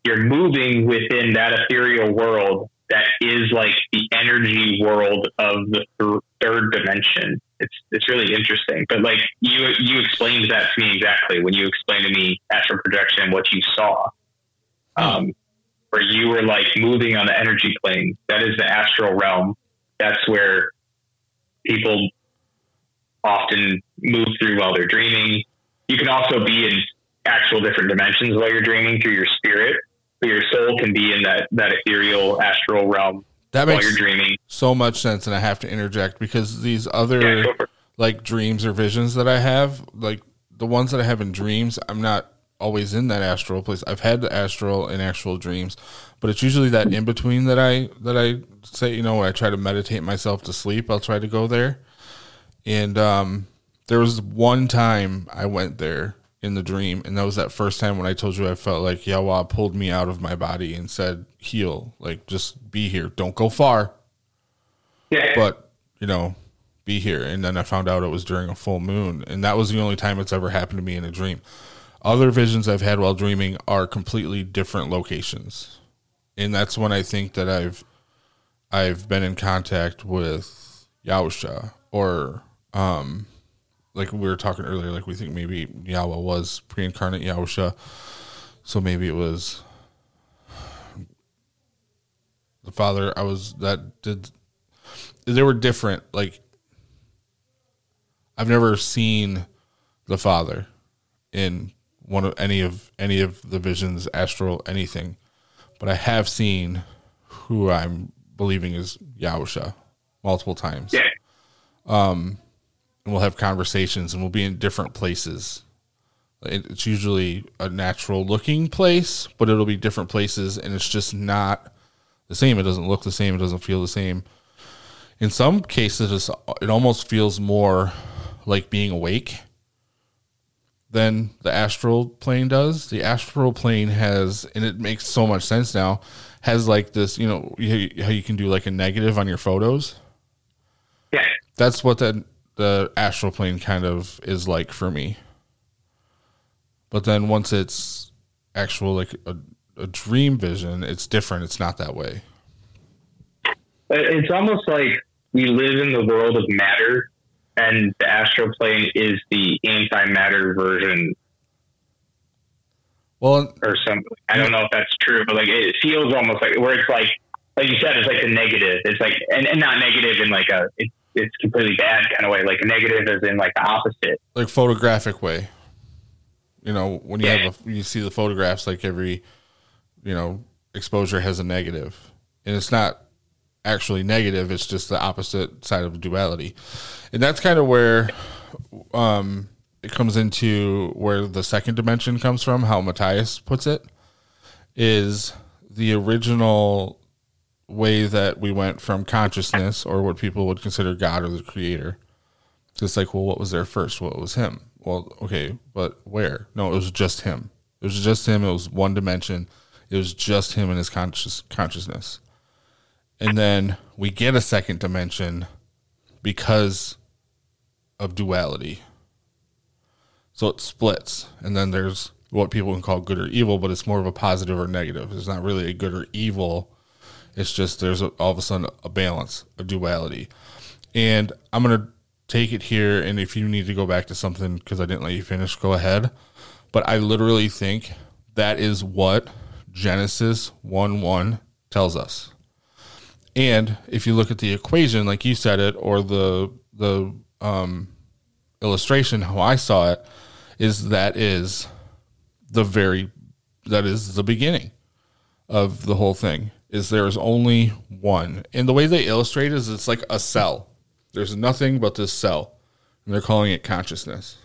You're moving within that ethereal world that is like the energy world of the th- third dimension. It's it's really interesting. But like you you explained that to me exactly when you explained to me astral projection what you saw. Um, where you were like moving on the energy plane. That is the astral realm that's where people often move through while they're dreaming. You can also be in actual different dimensions while you're dreaming through your spirit. Your soul can be in that, that ethereal astral realm that makes while you're dreaming. So much sense, and I have to interject because these other yeah, like dreams or visions that I have, like the ones that I have in dreams, I'm not always in that astral place. I've had the astral in actual dreams, but it's usually that in between that I that I say, you know, when I try to meditate myself to sleep. I'll try to go there. And um, there was one time I went there in the dream, and that was that first time when I told you I felt like Yahweh pulled me out of my body and said, "Heal, like just be here. Don't go far." Yeah. But you know, be here. And then I found out it was during a full moon, and that was the only time it's ever happened to me in a dream. Other visions I've had while dreaming are completely different locations. And that's when I think that I've I've been in contact with Yahusha or um like we were talking earlier, like we think maybe Yahweh was pre incarnate Yahusha. So maybe it was the father I was that did they were different. Like I've never seen the father in one of any of any of the visions, astral, anything. But I have seen who I'm believing is Yahusha multiple times. Yeah. Um, and we'll have conversations, and we'll be in different places. It's usually a natural looking place, but it'll be different places, and it's just not the same. It doesn't look the same. It doesn't feel the same. In some cases, it almost feels more like being awake than the astral plane does. The astral plane has, and it makes so much sense now, has like this, you know, how you can do like a negative on your photos. Yeah. That's what the, the astral plane kind of is like for me. But then once it's actual, like a, a dream vision, it's different. It's not that way. It's almost like we live in the world of matter and the astral plane is the antimatter version Well, or something. I don't know if that's true, but like it feels almost like where it's like, like you said, it's like the negative. It's like, and, and not negative in like a, it, it's completely bad kind of way. Like negative as in like the opposite. like photographic way. You know, when you Yeah. have a, you see the photographs, like every, you know, exposure has a negative, and it's not actually negative. It's just the opposite side of duality, and that's kind of where, um, it comes into where the second dimension comes from. How Matias puts it is the original way that we went from consciousness, or what people would consider God or the Creator, it's like, well, what was there first? Well, it was him. Well, okay, but where? No, it was just him. It was just him. It was one dimension. It was just him and his conscious consciousness. And then we get a second dimension because of duality. So it splits, and then there's what people can call good or evil, but it's more of a positive or negative. It's not really a good or evil. It's just there's a, all of a sudden a balance, a duality. And I'm going to take it here. And if you need to go back to something because I didn't let you finish, go ahead. But I literally think that is what Genesis 1 1 tells us. And if you look at the equation, like you said it, or the, the, um, illustration, how I saw it, is that is the very, that is the beginning of the whole thing is there is only one. And the way they illustrate is it's like a cell. There's nothing but this cell. And they're calling it consciousness.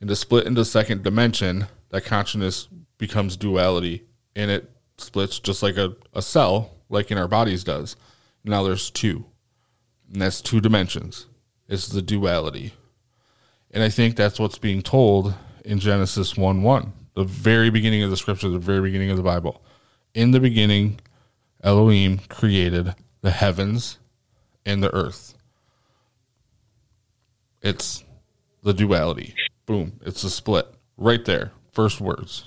And to split into second dimension, that consciousness becomes duality and it splits just like a, a cell, like in our bodies does. Now there's two. And that's two dimensions. It's the duality. And I think that's what's being told in Genesis 1 1, the very beginning of the scripture, the very beginning of the Bible. In the beginning, Elohim created the heavens and the earth. It's the duality. Boom. It's a split right there. First words.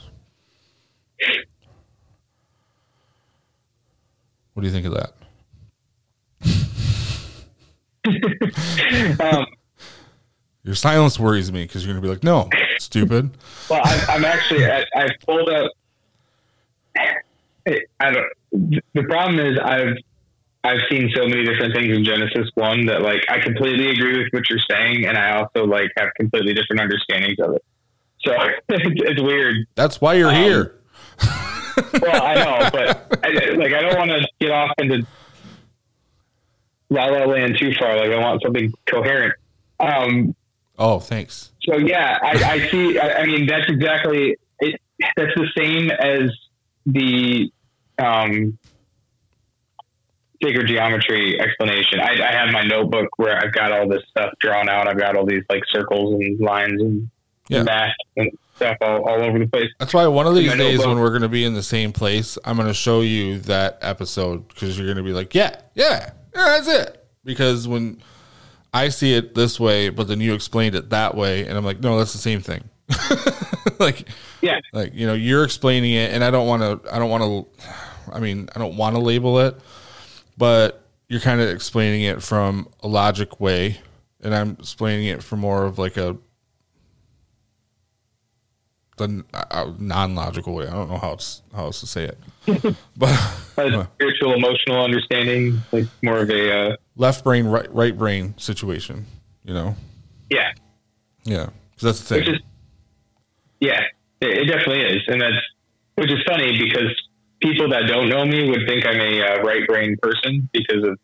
What do you think of that? Um, Your silence worries me because you're going to be like, no, stupid. well, I, I'm actually, I, I pulled up, I don't, the problem is I've, I've seen so many different things in Genesis one that like I completely agree with what you're saying, and I also like have completely different understandings of it. So it's, it's weird. That's why you're Um, here. Well, I know, but I, like I don't want to get off into la la land too far. Like I want something coherent. Um, Oh, thanks. so yeah, I, I see. I, I mean, that's exactly it. That's the same as the um, sacred geometry explanation. I, I have my notebook where I've got all this stuff drawn out. I've got all these like circles and lines and Yeah. math and stuff all, all over the place. That's why one of these days both. when we're going to be in the same place, I'm going to show you that episode because you're going to be like, yeah, yeah, yeah, that's it. Because when I see it this way, but then you explained it that way, and I'm like, no, that's the same thing. like, Yeah, like you know, you're explaining it, and I don't want to. I don't want to. I mean, I don't want to label it, but you're kind of explaining it from a logic way, and I'm explaining it from more of like a the non-logical way. I don't know how it's how else to say it, but a spiritual, emotional understanding, like more of a uh, left brain, right right brain situation. You know, yeah. yeah, because that's the thing. Yeah it, it definitely is. And that's which is funny because people that don't know me would think i'm a uh, right brain person because of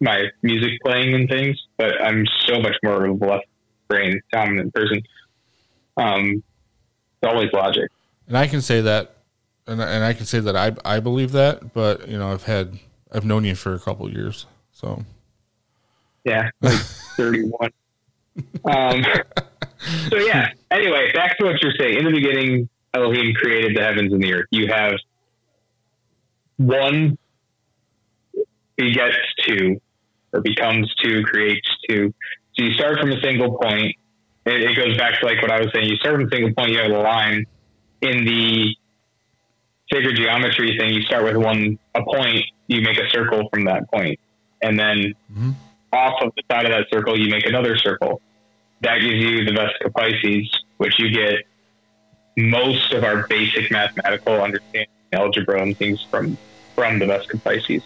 my music playing and things but i'm so much more of a left brain dominant person. Um it's always logic. And I can say that, and and I can say that I I believe that, but you know, I've had I've known you for a couple years, so. Yeah like 31 um so yeah. Anyway back to what you're saying. In the beginning elohim created the heavens and the earth. You have one begets two or becomes two creates two. So you start from a single point. It, it goes back to like what i was saying. You start from a single point you have a line. In the sacred geometry thing you start with one a point you make a circle from that point. And then Mhm. off of the side of that circle, you make another circle. That gives you the Vesica Pisces, which you get most of our basic mathematical understanding, algebra, and things from from the Vesica Pisces.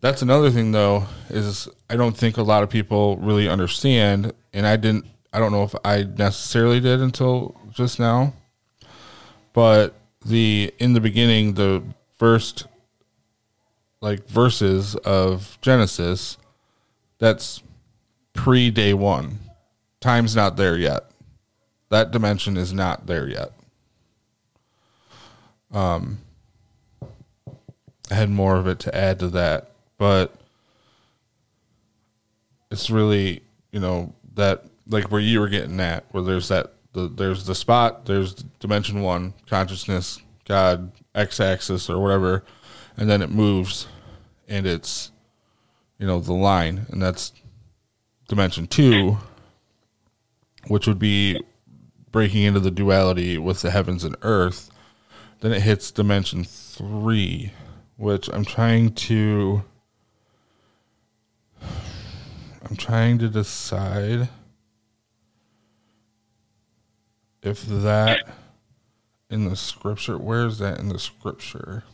That's another thing, though, is I don't think a lot of people really understand, and I didn't. I don't know if I necessarily did until just now, but the in the beginning, the first like verses of Genesis, that's pre day one. Time's not there yet. That dimension is not there yet. Um, I had more of it to add to that, but it's really you know that like where you were getting at, where there's that the, there's the spot, there's dimension one, consciousness, God, x axis or whatever, and then it moves, and it's you know the line, and that's dimension two, which would be breaking into the duality with the heavens and earth. Then it hits dimension three, which I'm trying to. I'm trying to decide if that in the scripture, where is that in the scripture?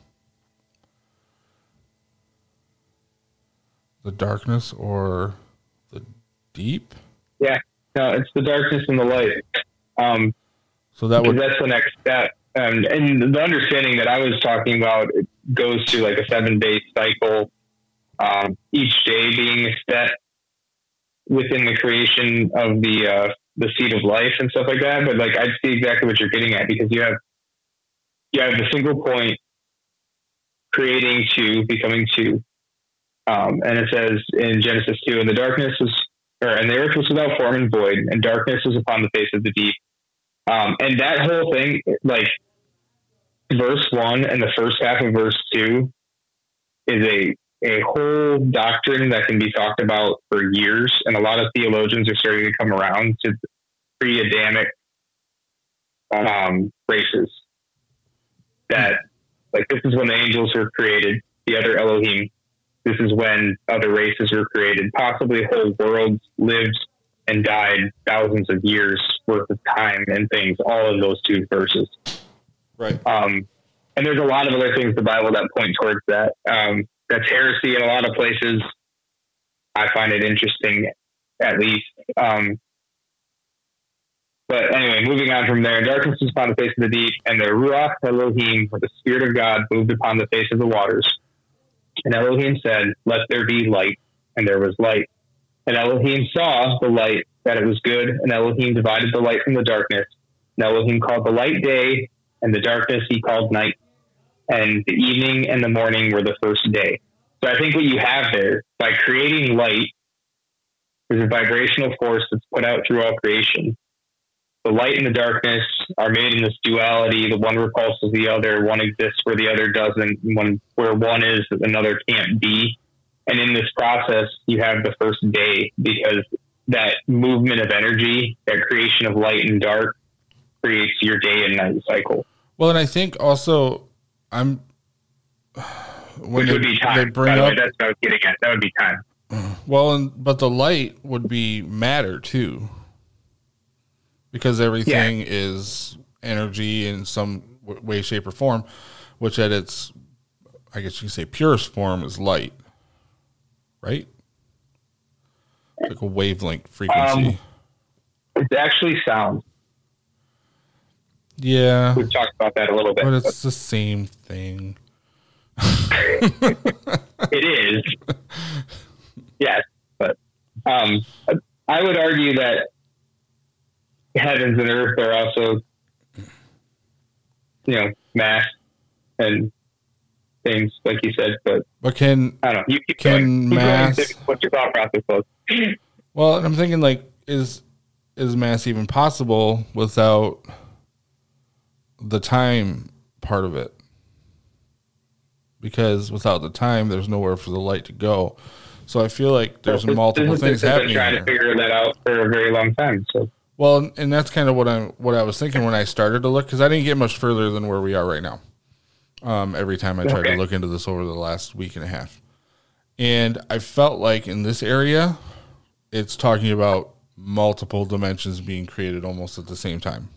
The darkness or the deep? Yeah, no, it's the darkness and the light. Um, so that would that's the next step. Um, and the understanding that I was talking about it goes to like a seven day cycle, um, each day being a step within the creation of the uh, the seed of life and stuff like that. But like I see exactly what you're getting at because you have you have the single point creating two, becoming two. Um, and it says in Genesis two, and the darkness was or and the earth was without form and void, and darkness was upon the face of the deep. Um, and that whole thing, like verse one and the first half of verse two, is a a whole doctrine that can be talked about for years, and a lot of theologians are starting to come around to pre-Adamic um, races. That like this is when the angels were created, the other Elohim. This is when other races were created. Possibly whole worlds lived and died thousands of years worth of time and things. All of those two verses, right? Um, and there's a lot of other things in the Bible that point towards that. Um, that's heresy in a lot of places. I find it interesting, at least. Um, but anyway, moving on from there, darkness was upon the face of the deep, and the Ruach Elohim, or the Spirit of God, moved upon the face of the waters. And Elohim said, Let there be light. And there was light. And Elohim saw the light, that it was good. And Elohim divided the light from the darkness. And Elohim called the light day, and the darkness he called night and the evening and the morning were the first day. So I think what you have there by creating light is a vibrational force that's put out through all creation. The light and the darkness are made in this duality. The one repulses the other. One exists where the other doesn't. One where one is, another can't be. And in this process, you have the first day because that movement of energy, that creation of light and dark, creates your day and night cycle. Well, and I think also I'm when they, would be time. They bring up, way, that's what I was getting at. That would be time. Well, and but the light would be matter too, because everything yeah. is energy in some way, shape, or form. Which at its, I guess you can say, purest form is light, right? Like a wavelength frequency. Um, it's actually sound. Yeah. We've talked about that a little bit. But it's but. the same thing. it is. Yes. But um, I would argue that heavens and earth are also, you know, mass and things, like you said. But, but can, I don't know. You keep can going. mass. Keep going. What's your thought process was? Well, I'm thinking, like, is is mass even possible without the time part of it because without the time there's nowhere for the light to go so i feel like there's multiple things happening trying to figure that out for a very long time so well and that's kind of what i what i was thinking when i started to look because i didn't get much further than where we are right now um, every time i tried okay. to look into this over the last week and a half And I felt like in this area, it's talking about multiple dimensions being created almost at the same time.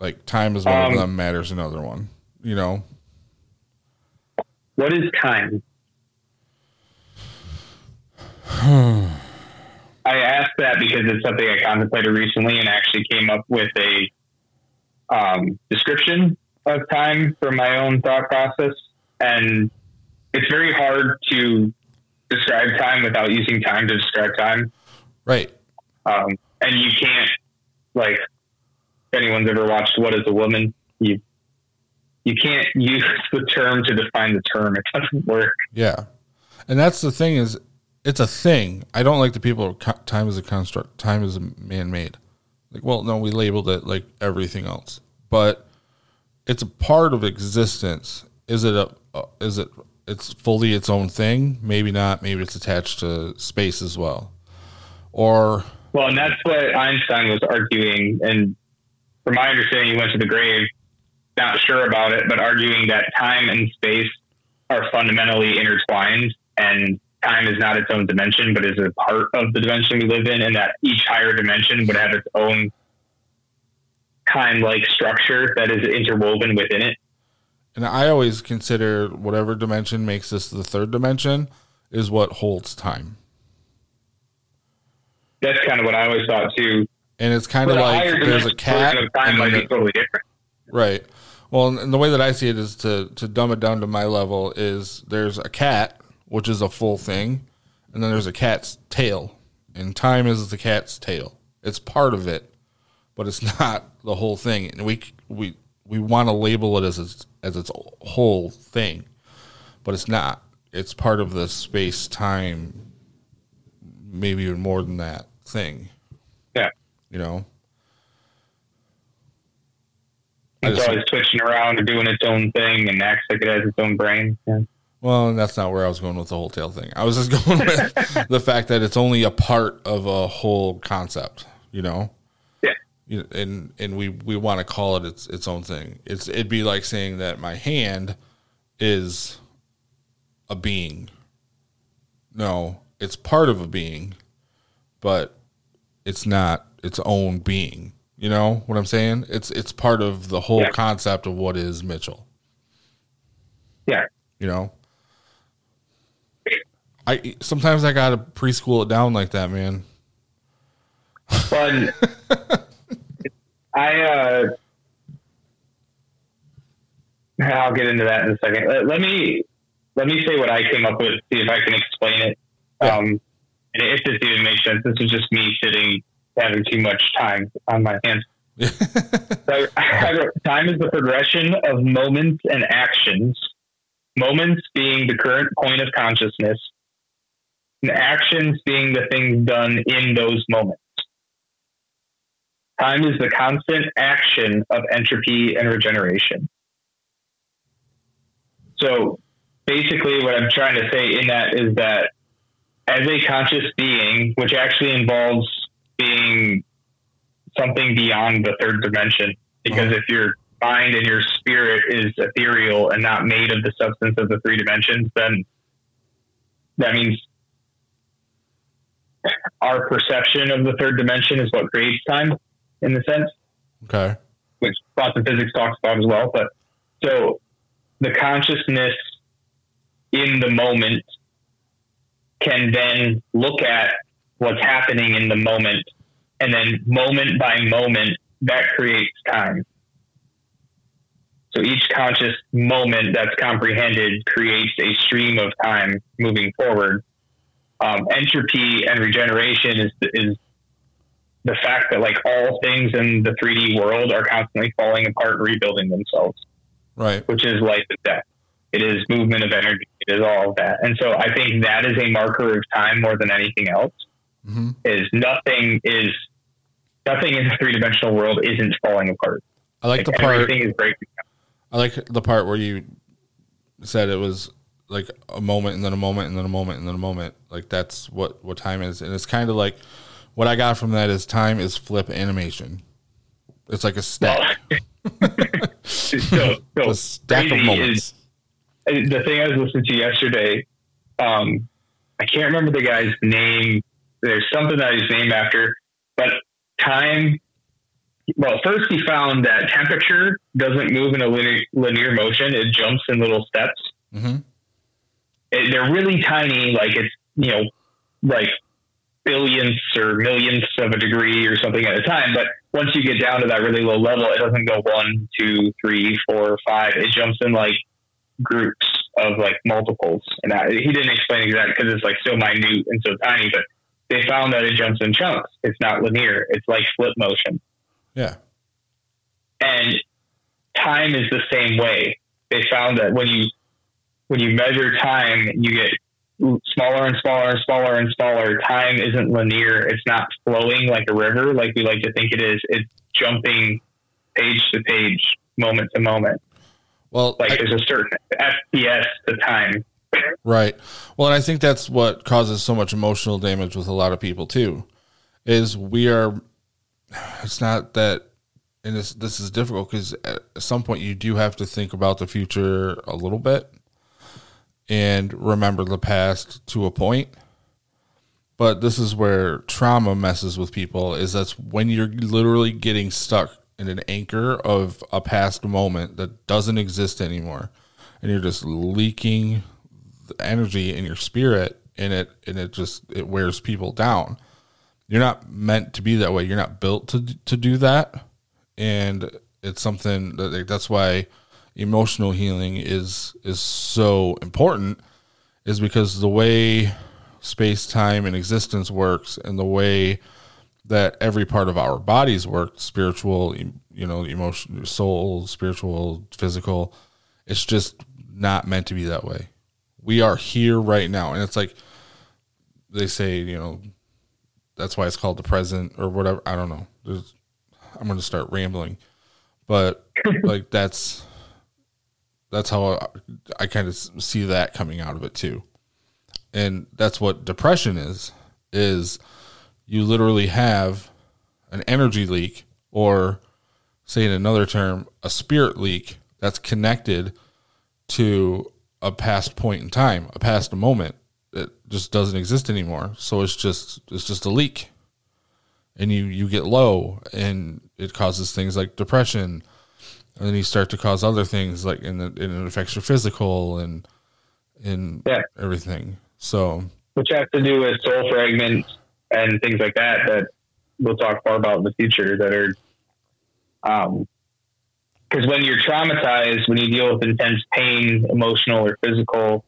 Like time is one Um, of them, matters another one. You know, What is time? I asked that because it's something I contemplated recently and actually came up with a um, description of time for my own thought process. And it's very hard to describe time without using time to describe time. right? Um, and you can't, like, if anyone's ever watched What is a Woman, you you can't use the term to define the term. It doesn't work. Yeah, and that's the thing is, it's a thing. I don't like the people. Time is a construct. Time is a man-made. Like, well, no, we labeled it like everything else, but it's a part of existence. Is it a? Is it? It's fully its own thing. Maybe not. Maybe it's attached to space as well, or Well, and that's what Einstein was arguing. And from my understanding, he went to the grave, not sure about it, but arguing that time and space are fundamentally intertwined and time is not its own dimension, but is a part of the dimension we live in, and that each higher dimension would have its own time like structure that is interwoven within it. And I always consider whatever dimension makes this the third dimension is what holds time. That's kind of what I always thought too. And it's kind of But like there's a cat. of time might be totally different. Right. Well, and the way that I see it is to to dumb it down to my level is there's a cat, which is a full thing, and then there's a cat's tail, and time is the cat's tail. It's part of it, but it's not the whole thing. And we we we want to label it as its, as its whole thing, but it's not. It's part of the space time, maybe even more than that thing. Yeah. You know. It's always twitching around and doing its own thing and acts like it has its own brain. Yeah. Well, that's not where I was going with the whole tail thing. I was just going with the fact that it's only a part of a whole concept, you know. Yeah. You and and we we want to call it its its own thing. It's it'd be like saying that my hand is a being. No, it's part of a being, but it's not its own being. You know what I'm saying? It's it's part of the whole Yeah. concept of what is Mitchell. Yeah. You know. I sometimes I gotta preschool it down like that, man. But I, uh, I'll get into that in a second. Let, let me let me say what I came up with. See if I can explain it. Yeah. Um, and if this even makes sense, this is just me sitting having too much time on my hands. So I wrote, time is the progression of moments and actions. Moments being the current point of consciousness, and actions being the things done in those moments. Time is the constant action of entropy and regeneration. So basically, what I'm trying to say in that is that as a conscious being, which actually involves being something beyond the third dimension, because if your mind and your spirit is ethereal and not made of the substance of the three dimensions, then that means our perception of the third dimension is what creates time in the sense, Okay. which quantum physics talks about as well. But so the consciousness in the moment can then look at what's happening in the moment and then moment by moment that creates time. So each conscious moment that's comprehended creates a stream of time moving forward. Um, entropy and regeneration is is the fact that like all things in the 3D world are constantly falling apart and rebuilding themselves, Right. which is life and death. It is movement of energy. It is all of that. And so I think that is a marker of time more than anything else. hmm Is nothing is nothing in the three dimensional world isn't falling apart. I like Like the part. everything is breaking. Down. I like the part where you said it was like a moment and then a moment and then a moment and then a moment. Like that's what what time is, and it's kind of like what I got from that is time is flip animation. It's like a stack, so, so a stack of moments. is the thing I was listening to yesterday, um, I can't remember the guy's name. There's something that he's named after, but time. Well, first he found that temperature doesn't move in a linear, linear motion; it jumps in little steps. Mm-hmm. It, they're really tiny, like it's you know, like billionths or millionths of a degree or something at a time. But once you get down to that really low level, it doesn't go one, two, three, four, five. It jumps in like groups of like multiples. And I, he didn't explain exactly because it's like so minute and so tiny, but they found that it jumps in chunks. It's not linear. It's like flip motion. Yeah. And time is the same way. They found that when you when you measure time, you get smaller and smaller and smaller and smaller. Time isn't linear. It's not flowing like a river, like we like to think it is. It's jumping page to page, moment to moment. Well, like I- there's a certain FPS to time. Right. Well, and I think that's what causes so much emotional damage with a lot of people too. Is we are. It's not that, and this this is difficult because at some point you do have to think about the future a little bit, and remember the past to a point. But this is where trauma messes with people. Is that's when you're literally getting stuck in an anchor of a past moment that doesn't exist anymore, and you're just leaking the energy in your spirit and it and it just it wears people down you're not meant to be that way you're not built to to do that and it's something that that's why emotional healing is is so important is because the way space time and existence works and the way that every part of our bodies work spiritual you know emotion soul spiritual physical it's just not meant to be that way. We are here right now. And it's like they say you know that's why it's called the present or whatever. I don't know. There's, i'm going to start rambling. But like that's that's how i, I kind of see that coming out of it too and that's what depression is is you literally have an energy leak or say in another term a spirit leak that's connected to a past point in time, a past moment that just doesn't exist anymore. So it's just it's just a leak. And you you get low and it causes things like depression. And then you start to cause other things like and, it- and it affects your physical and and Yeah. everything. So which has to do with soul fragments and things like that that we'll talk more about in the future that are um because when you're traumatized when you deal with intense pain emotional or physical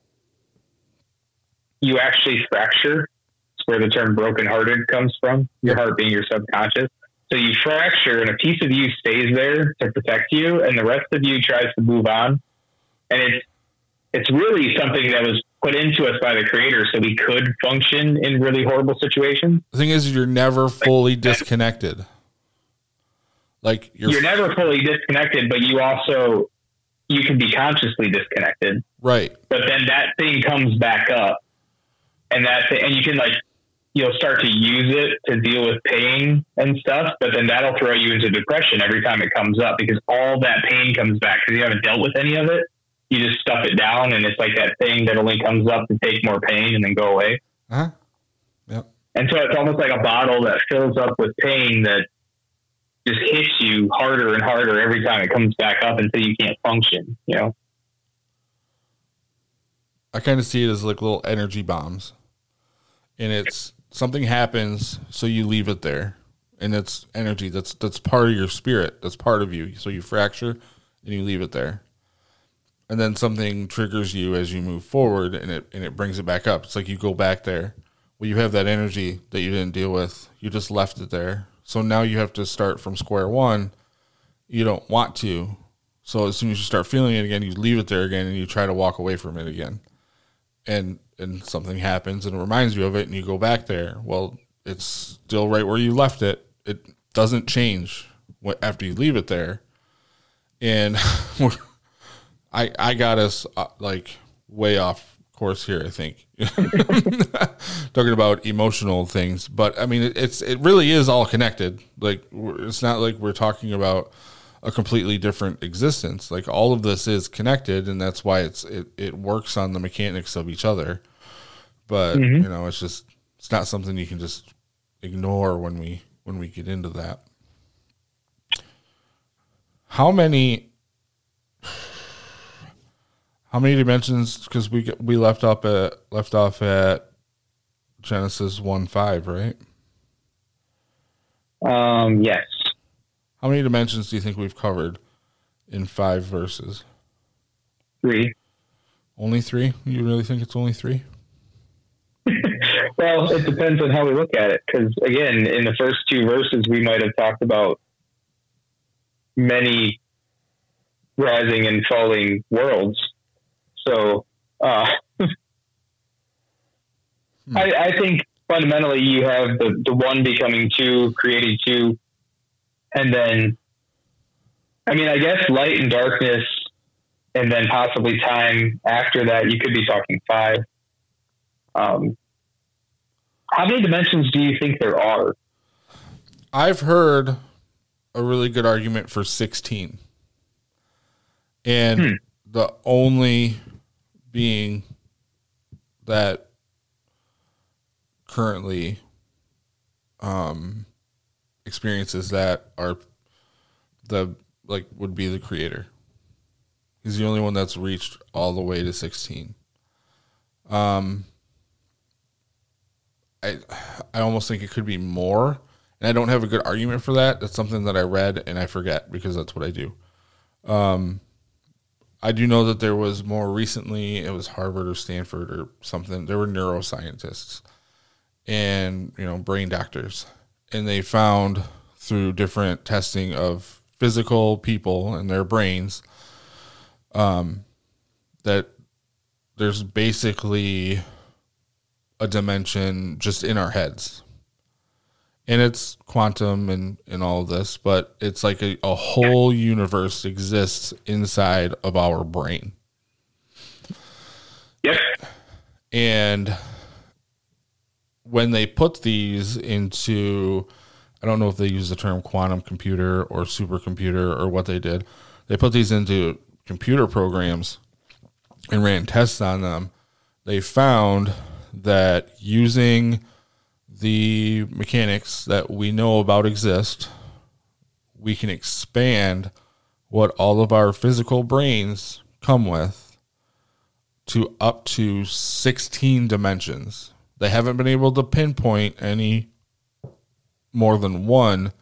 you actually fracture it's where the term broken hearted comes from your heart being your subconscious so you fracture and a piece of you stays there to protect you and the rest of you tries to move on and it's it's really something that was put into us by the creator so we could function in really horrible situations. the thing is you're never fully disconnected. Like you're, You're never fully disconnected, but you also you can be consciously disconnected. right. But then that thing comes back up, and that and you can like you'll start to use it to deal with pain and stuff. But then that'll throw you into depression every time it comes up because all that pain comes back because you haven't dealt with any of it. You just stuff it down, and it's like that thing that only comes up to take more pain and then go away. Uh-huh. Yep. And so it's almost like a bottle that fills up with pain that just hits you harder and harder every time it comes back up until you can't function, you know? I kind of see it as like little energy bombs. And it's something happens, so you leave it there. And it's energy that's that's part of your spirit. That's part of you. So you fracture and you leave it there. And then something triggers you as you move forward and it and it brings it back up. It's like you go back there. Well, you have that energy that you didn't deal with. You just left it there. So now you have to start from square one. You don't want to. So as soon as you start feeling it again, you leave it there again and you try to walk away from it again and and something happens and it reminds you of it and you go back there well it's still right where you left it. It doesn't change after you leave it there. And i i got us uh, like way off course here i think. Talking about emotional things but i mean it, it's it really is all connected. Like it's not like we're talking about a completely different existence. Like all of this is connected, and that's why it's it, it works on the mechanics of each other. But Mhm. you know, it's just it's not something you can just ignore when we when we get into that. How many? How many dimensions? Because we we left up at left off at Genesis one five, right? Um, yes. How many dimensions do you think we've covered in five verses? Three. Only three? You really think it's only three? Well, it depends on how we look at it. Because again, in the first two verses, we might have talked about many rising and falling worlds. So, uh, I, I think fundamentally you have the, the one becoming two, creating two, and then, I mean, I guess light and darkness, and then possibly time after that. You could be talking five. Um, how many dimensions do you think there are? I've heard a really good argument for 16. And Hmm. the only being that currently um experiences that are the like would be the creator. He's the only one that's reached all the way to 16. Um I I almost think it could be more. And I don't have a good argument for that. That's something that I read and I forget because that's what I do. Um, I do know that there was more recently, it was Harvard or Stanford or something. There were neuroscientists and, you know, brain doctors. And they found through different testing of physical people and their brains um, that there's basically a dimension just in our heads and it's quantum and, and all of this, but it's like a, a whole universe exists inside of our brain. Yep. And when they put these into, I don't know if they use the term quantum computer or supercomputer or what they did, they put these into computer programs and ran tests on them. They found that using the mechanics that we know about exist, we can expand what all of our physical brains come with to up to 16 dimensions. They haven't been able to pinpoint any more than one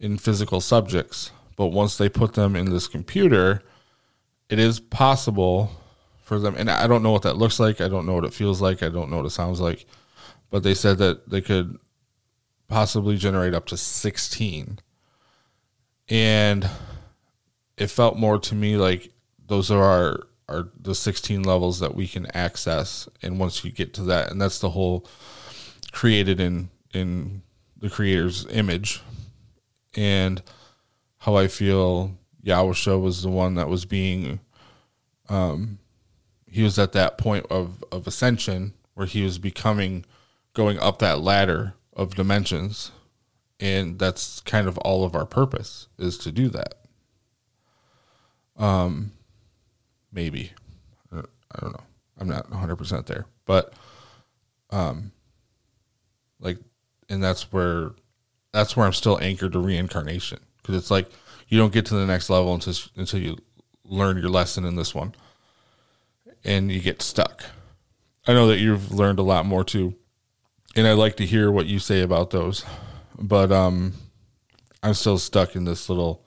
in physical subjects, but once they put them in this computer, it is possible for them. And I don't know what that looks like. I don't know what it feels like. I don't know what it sounds like but they said that they could possibly generate up to 16 and it felt more to me like those are our the 16 levels that we can access and once you get to that and that's the whole created in in the creator's image. And how i feel Yahusha was the one that was being um he was at that point of of ascension where he was becoming going up that ladder of dimensions. And that's kind of all of our purpose is to do that. Um maybe. I don't know. I'm not 100% there. But um like and that's where that's where i'm still anchored to reincarnation. Because it's like you don't get to the next level until until you learn your lesson in this one. And you get stuck. I know that you've learned a lot more too. And I'd like to hear what you say about those. But um, I'm still stuck in this little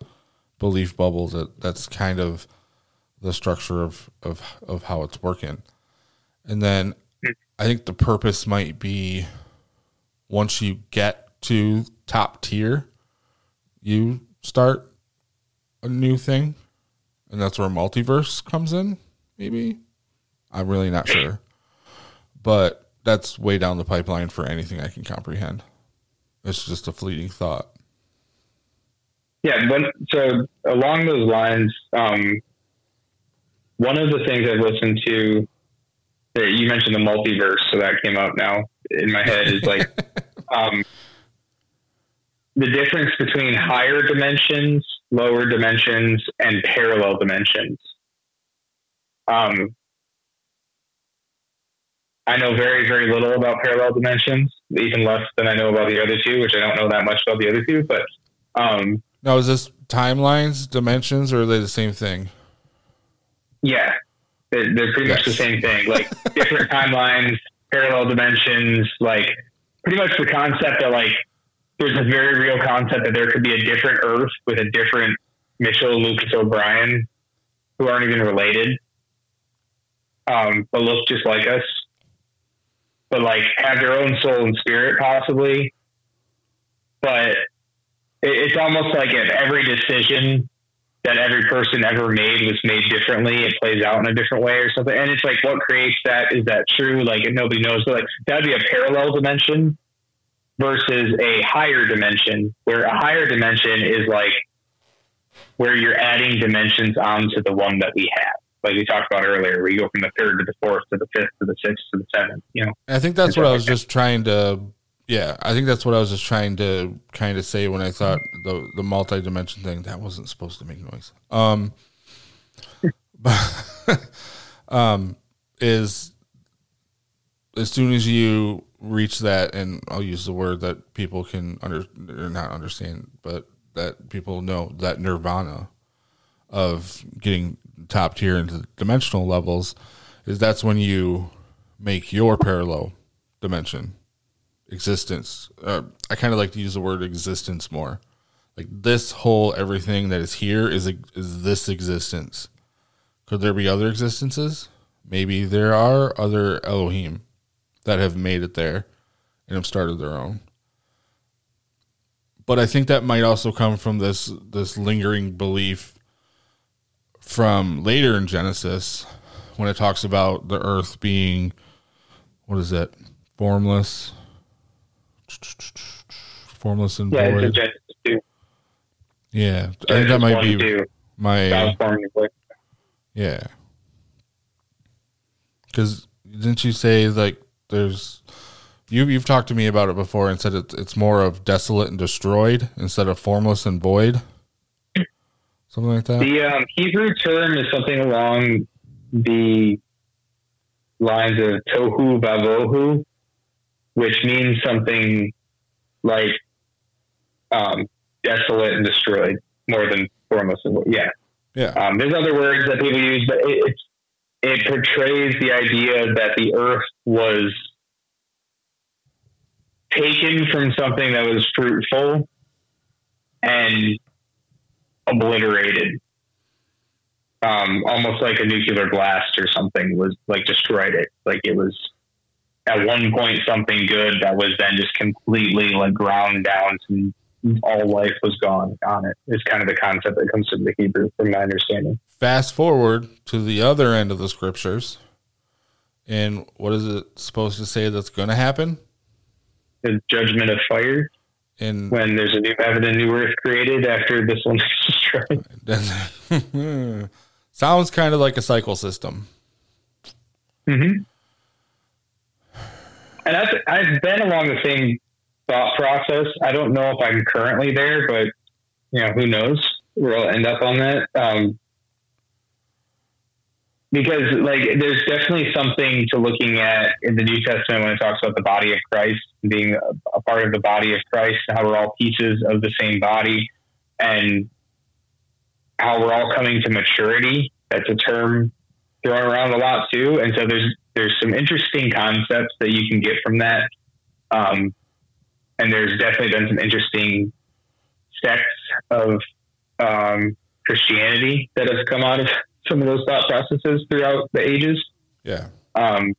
belief bubble that that's kind of the structure of of of how it's working. And then I think the purpose might be once you get to top tier, you start a new thing, and that's where multiverse comes in. Maybe I'm really not sure, but that's way down the pipeline for anything I can comprehend. It's just a fleeting thought. Yeah, but so along those lines, um, one of the things I've listened to that you mentioned the multiverse, so that came up now in my head is like um, the difference between higher dimensions lower dimensions, and parallel dimensions. Um, I know very, very little about parallel dimensions, even less than I know about the other two, which I don't know that much about the other two. But um, now, is this timelines, dimensions, or are they the same thing? Yeah, they're, they're pretty yes. much the same thing. Like different timelines, parallel dimensions, like pretty much the concept that like there's a very real concept that there could be a different Earth with a different Mitchell Lucas O'Brien who aren't even related, um, but look just like us, but like have their own soul and spirit possibly. But it, it's almost like if every decision that every person ever made was made differently, it plays out in a different way or something. And it's like, what creates that? Is that true? Like, nobody knows. But like, that'd be a parallel dimension versus a higher dimension, where a higher dimension is like where you're adding dimensions onto the one that we have. Like we talked about earlier, where you go from the third to the fourth to the fifth to the sixth to the seventh. You know, I think that's what I was just trying to. Yeah, I think that's what I was just trying to kind of say when I thought the the multi dimension thing that wasn't supposed to make noise. Um, but um, is as soon as you reach that, and I'll use the word that people can under or not understand, but that people know that nirvana of getting top tier into dimensional levels is that's when you make your parallel dimension existence. Uh, I kind of like to use the word existence more. Like this whole everything that is here is is this existence. Could there be other existences? Maybe there are other Elohim that have made it there and have started their own. But I think that might also come from this this lingering belief from later in Genesis when it talks about the earth being what is it? Formless. Formless and yeah, void. Yeah, I think that might be my yeah. Because didn't you say like there's you you've talked to me about it before and said it's it's more of desolate and destroyed instead of formless and void. Something like that. The um, Hebrew term is something along the lines of tohu vavohu, which means something like um, desolate and destroyed more than void. Yeah. Yeah. Um, there's other words that people use, but it, it portrays the idea that the earth was taken from something that was fruitful and obliterated. Um, almost like a nuclear blast or something was like destroyed it. Like it was at one point something good that was then just completely like ground down to all life was gone on it. Is kind of the concept that comes from the Hebrew, from my understanding. Fast forward to the other end of the scriptures, and what is it supposed to say that's going to happen? The judgment of fire. And when there's a new heaven and new earth created after this one is destroyed. Sounds kind of like a cycle system. Mm-hmm. And I've, I've been along the same thought process. I don't know if I'm currently there, but you know, who knows where I'll end up on that. Um, because like there's definitely something to looking at in the New Testament when it talks about the body of Christ being a, a part of the body of Christ, how we're all pieces of the same body, and how we're all coming to maturity. That's a term thrown around a lot too, and so there's there's some interesting concepts that you can get from that. Um, and there's definitely been some interesting sects of um, Christianity that have come out of some of those thought processes throughout the ages. Yeah. Um,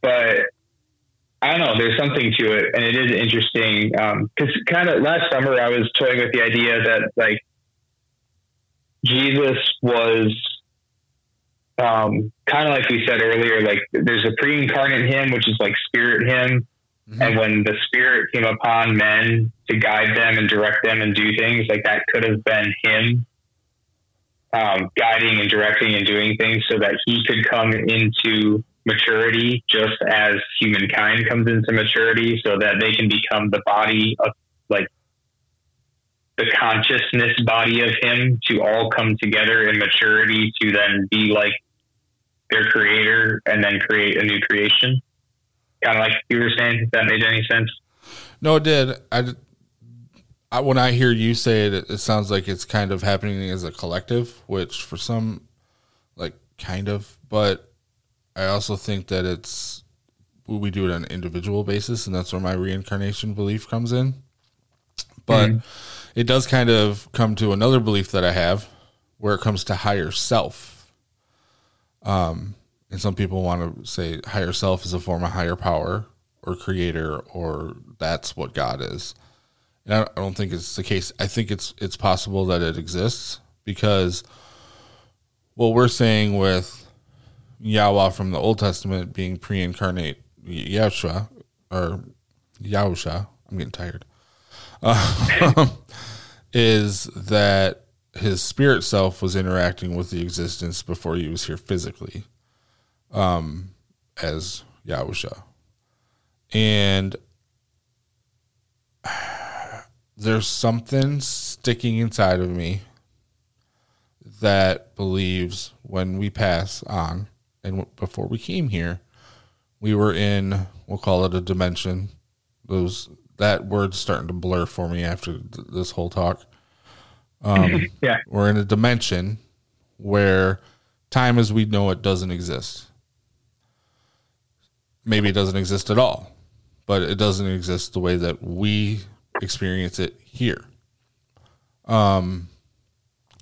but I don't know. There's something to it, and it is interesting because um, kind of last summer I was toying with the idea that like Jesus was um, kind of like we said earlier. Like there's a pre-incarnate him, which is like spirit him, mm-hmm. and when the spirit came upon men to guide them and direct them and do things, like that could have been him um, guiding and directing and doing things so that he could come into maturity just as humankind comes into maturity so that they can become the body of like the consciousness body of him to all come together in maturity to then be like their creator and then create a new creation. Kind of like you were saying, if that made any sense. No, it did. I, I when I hear you say it, it, sounds like it's kind of happening as a collective, which for some, like kind of, but I also think that it's we do it on an individual basis, and that's where my reincarnation belief comes in. But mm. it does kind of come to another belief that I have, where it comes to higher self. Um, and some people want to say higher self is a form of higher power or creator, or that's what God is. And I don't think it's the case. I think it's it's possible that it exists because what we're saying with Yahweh from the Old Testament being pre-incarnate Yahshua or Yahusha, I'm getting tired, uh, is that his spirit self was interacting with the existence before he was here physically um, as Yahusha. And there's something sticking inside of me that believes when we pass on and before we came here we were in we'll call it a dimension those that word's starting to blur for me after th- this whole talk um, yeah. we're in a dimension where time as we know it doesn't exist. Maybe it doesn't exist at all but it doesn't exist the way that we experience it here. Um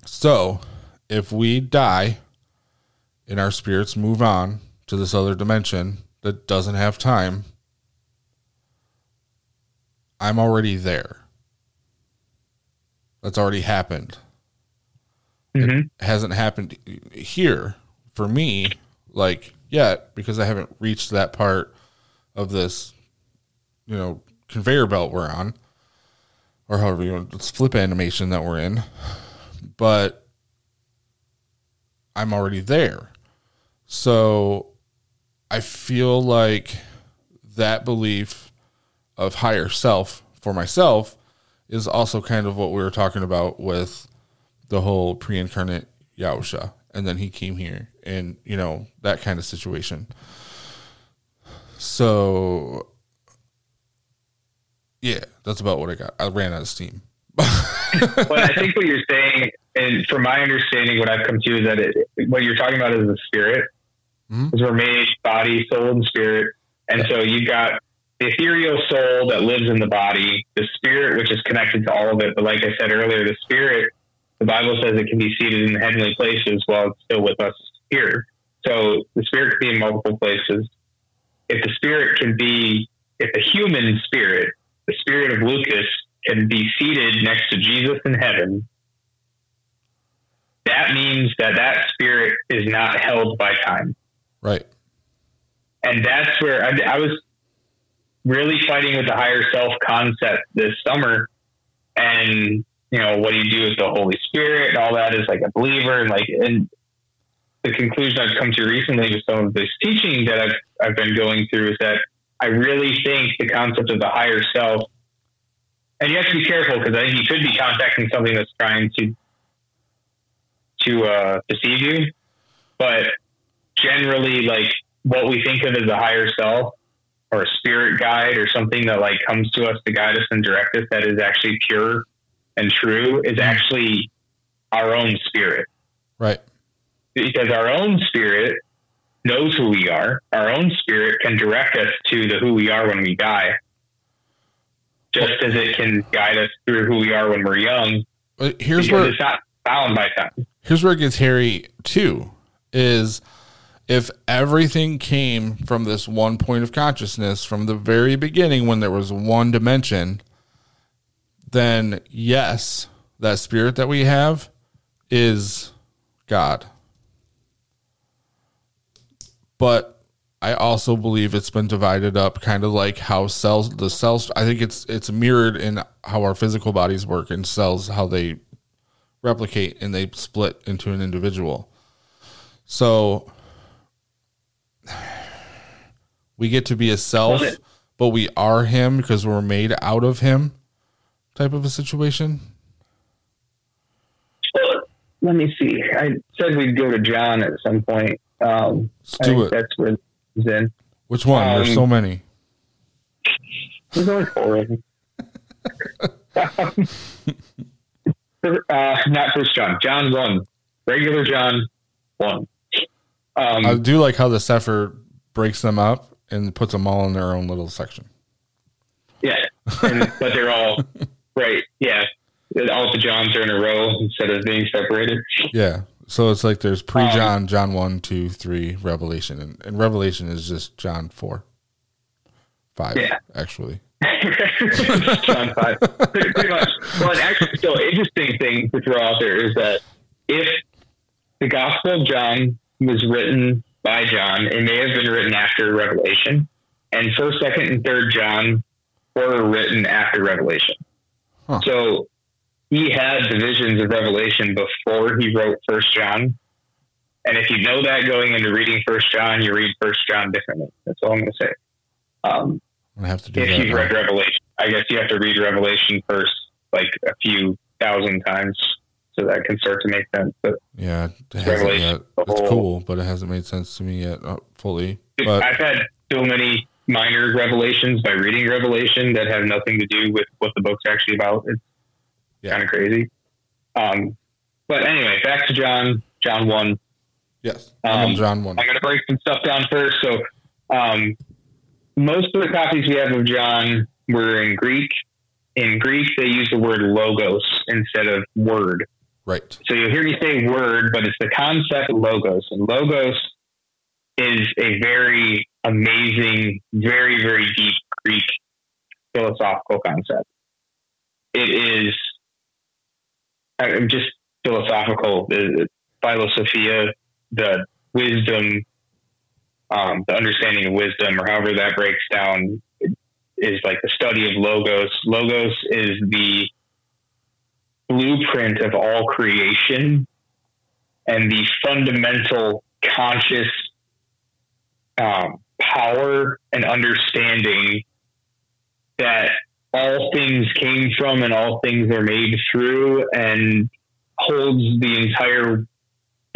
so if we die and our spirits move on to this other dimension that doesn't have time, I'm already there. That's already happened. Mm-hmm. It hasn't happened here for me, like yet, because I haven't reached that part of this, you know, conveyor belt we're on, or however you want it's flip animation that we're in. But I'm already there. So I feel like that belief of higher self for myself is also kind of what we were talking about with the whole pre-incarnate Yahusha. And then he came here and, you know, that kind of situation. So yeah, that's about what I got. I ran out of steam. but I think what you're saying, and from my understanding, what I've come to is that it, what you're talking about is the spirit mm-hmm. we're made body, soul, and spirit. And so you've got the ethereal soul that lives in the body, the spirit, which is connected to all of it. But like I said earlier, the spirit, the Bible says it can be seated in heavenly places while it's still with us here. So the spirit can be in multiple places. If the spirit can be, if the human spirit, the spirit of Lucas, can be seated next to Jesus in heaven, that means that that spirit is not held by time. Right. And that's where I, I was really fighting with the higher self concept this summer. And, you know, what do you do with the Holy Spirit and all that is like a believer and like, and the conclusion I've come to recently with some of this teaching that I've, I've been going through is that I really think the concept of the higher self, and you have to be careful because I think you could be contacting something that's trying to to uh, deceive you, but generally like what we think of as a higher self or a spirit guide or something that like comes to us to guide us and direct us that is actually pure and true is mm-hmm. actually our own spirit. Right. Because our own spirit knows who we are. Our own spirit can direct us to the who we are when we die. Just as it can guide us through who we are when we're young. Here's where it's not bound by time. Here's where it gets hairy too. Is if everything came from this one point of consciousness from the very beginning when there was one dimension, then yes, that spirit that we have is God. But I also believe it's been divided up kind of like how cells the cells I think it's it's mirrored in how our physical bodies work and cells how they replicate and they split into an individual. So we get to be a self, but we are him because we're made out of him type of a situation. let me see. I said we'd go to John at some point. Um, Let's do it. that's where it's in. Which one? There's um, so many. There's only four of them. uh, not First John. John one. Regular John one. Um, I do like how the Cepher breaks them up and puts them all in their own little section. yeah, and, but they're all right. Yeah, all the Johns are in a row instead of being separated. Yeah. So it's like there's pre Um, John, John 1, 2, 3, Revelation. And, and Revelation is just John 4, 5, Yeah. actually. John five, pretty, pretty much. Well, actually, so interesting thing to throw out there is that if the Gospel of John was written by John, it may have been written after Revelation, and First, Second, and Third John were written after Revelation. Huh. So he had the visions of Revelation before he wrote First John. And if you know that going into reading First John, you read First John differently. That's all I'm going to say. Um, to have to do if that. you've now. read Revelation. I guess you have to read Revelation first, like a few thousand times, so that can start to make sense. But Yeah, it hasn't yet. It's whole- cool, but it hasn't made sense to me yet uh, fully. But I've had so many minor revelations by reading Revelation that have nothing to do with what the book's actually about. It's Yeah. kind of crazy. Um, but anyway, back to John, John 1. yes, I'm Um, on John 1. I'm going to break some stuff down first. So, um, most of the copies we have of John were in Greek. In Greek, they use the word logos instead of word. Right. So you'll hear me say word, but it's the concept logos. And logos is a very amazing, very, very deep Greek philosophical concept. It is uh, just philosophical, philosophia, the wisdom, um, the understanding of wisdom, or however that breaks down, is like the study of logos. Logos is the blueprint of all creation and the fundamental conscious um, power and understanding that all things came from and all things are made through and holds the entire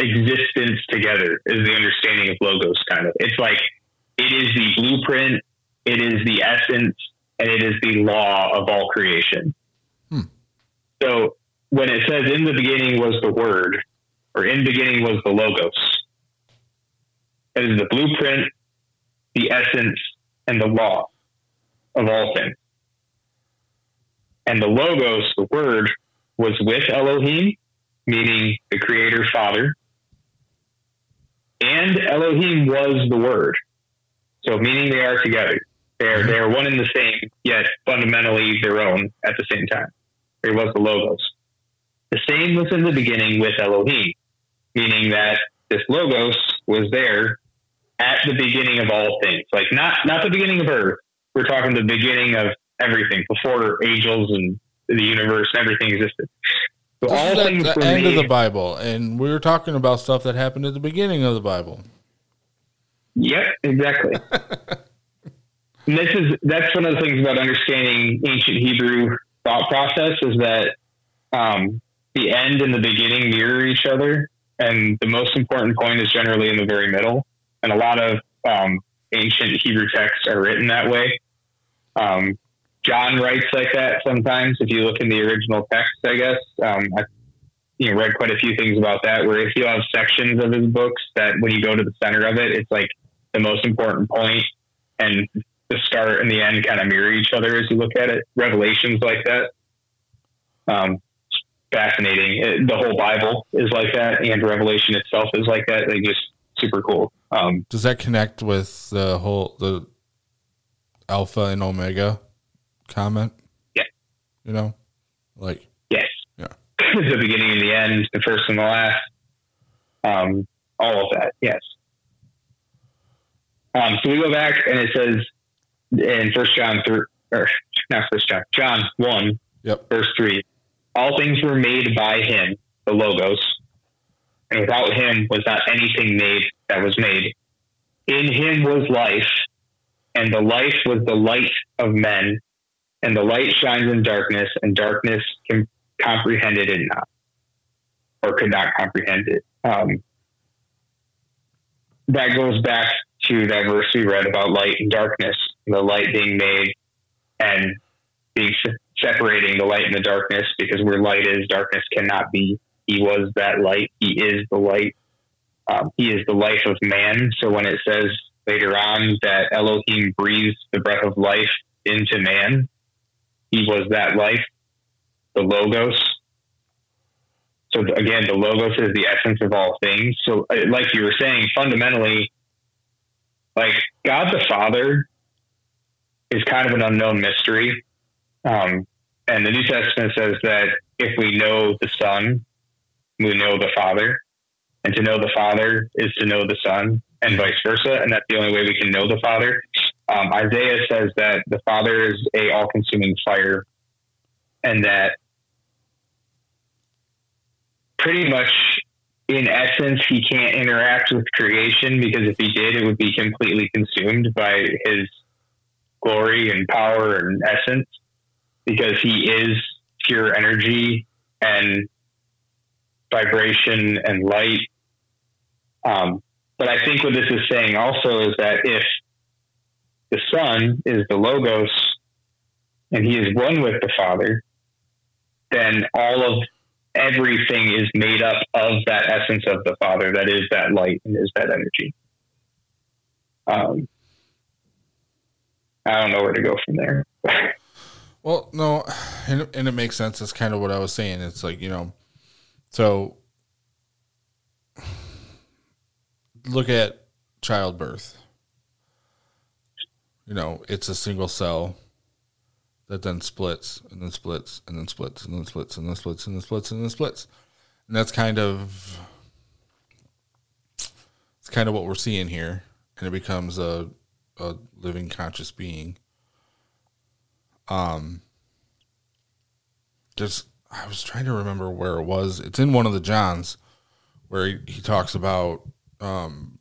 existence together is the understanding of logos kind of it's like it is the blueprint it is the essence and it is the law of all creation. So when it says in the beginning was the word or in beginning was the logos it is the blueprint the essence and the law of all things. And the logos the word was with elohim meaning the creator father. And elohim was the word. So meaning they are together. They're they're one and the same yet fundamentally their own at the same time there was the logos the same was in the beginning with Elohim, meaning that this logos was there at the beginning of all things. Like not not the beginning of Earth. We're talking the beginning of everything before angels and the universe and everything existed. So This all things the end made. of the Bible, and we were talking about stuff that happened at the beginning of the Bible. Yep, exactly. and this is that's one of the things about understanding ancient Hebrew thought process is that um, the end and the beginning mirror each other, and the most important point is generally in the very middle. And a lot of um, ancient Hebrew texts are written that way. Um, John writes like that sometimes. If you look in the original text, I guess um, I you know read quite a few things about that. Where if you have sections of his books that when you go to the center of it, it's like the most important point, and the start and the end kind of mirror each other as you look at it. Revelations like that. Um, fascinating. It, the whole Bible is like that, and Revelation itself is like that. They just super cool. Um, Does that connect with the whole the Alpha and Omega comment? Yeah. You know, like yes. Yeah. the beginning and the end, the first and the last. Um, all of that. Yes. Um, so we go back and it says in First John three, or not First John, John one, Yep. verse three. All things were made by him, the logos, and without him was not anything made that was made. In him was life, and the life was the light of men, and the light shines in darkness, and darkness can comprehended it not. or could not comprehend it. Um, that goes back to that verse we read about light and darkness, the light being made and being separating the light and the darkness because where light is, darkness cannot be. He was that light. He is the light. Um, he is the life of man. So when it says later on that Elohim breathes the breath of life into man, he was that life, the Logos. So again, the Logos is the essence of all things. So, uh, like you were saying, fundamentally, like God the Father is kind of an unknown mystery. Um, and the New Testament says that if we know the Son, we know the Father. And to know the Father is to know the Son, and vice versa. And that's the only way we can know the Father. Um, Isaiah says that the Father is a all-consuming fire, and that pretty much, in essence, he can't interact with creation because if he did, it would be completely consumed by his glory and power and essence because he is pure energy and vibration and light. Um, but I think what this is saying also is that if the Son is the Logos and he is one with the Father, then all of everything is made up of that essence of the Father that is that light and is that energy. Um, I don't know where to go from there. well, no, and, and it makes sense. That's kind of what I was saying. It's like, you know, so look at childbirth. You know, it's a single cell that then splits and then splits and then splits and then splits and then splits and then splits and then splits. And that's kind of it's kind of what we're seeing here. And it becomes a a living conscious being. Um just I was trying to remember where it was. It's in one of the Johns where he, he talks about um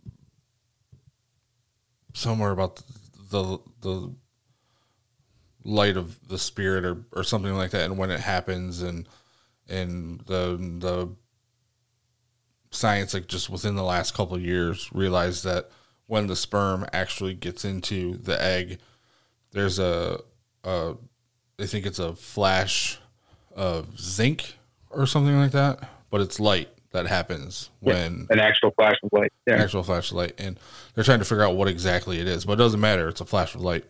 somewhere about the the light of the spirit or, or something like that and when it happens and and the the science like just within the last couple years realized that when the sperm actually gets into the egg there's a, a I think it's a flash of zinc or something like that but it's light that happens when yeah, an actual flash of light yeah. actual flash of light and they're trying to figure out what exactly it is but it doesn't matter it's a flash of light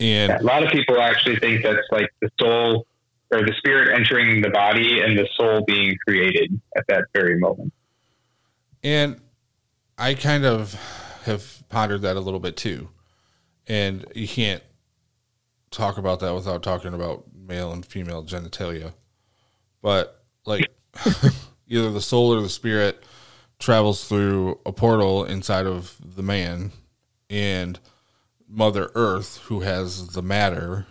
and yeah, a lot of people actually think that's like the soul or the spirit entering the body and the soul being created at that very moment. And I kind of have pondered that a little bit too. And you can't talk about that without talking about male and female genitalia. But like either the soul or the spirit travels through a portal inside of the man and Mother Earth, who has the matter,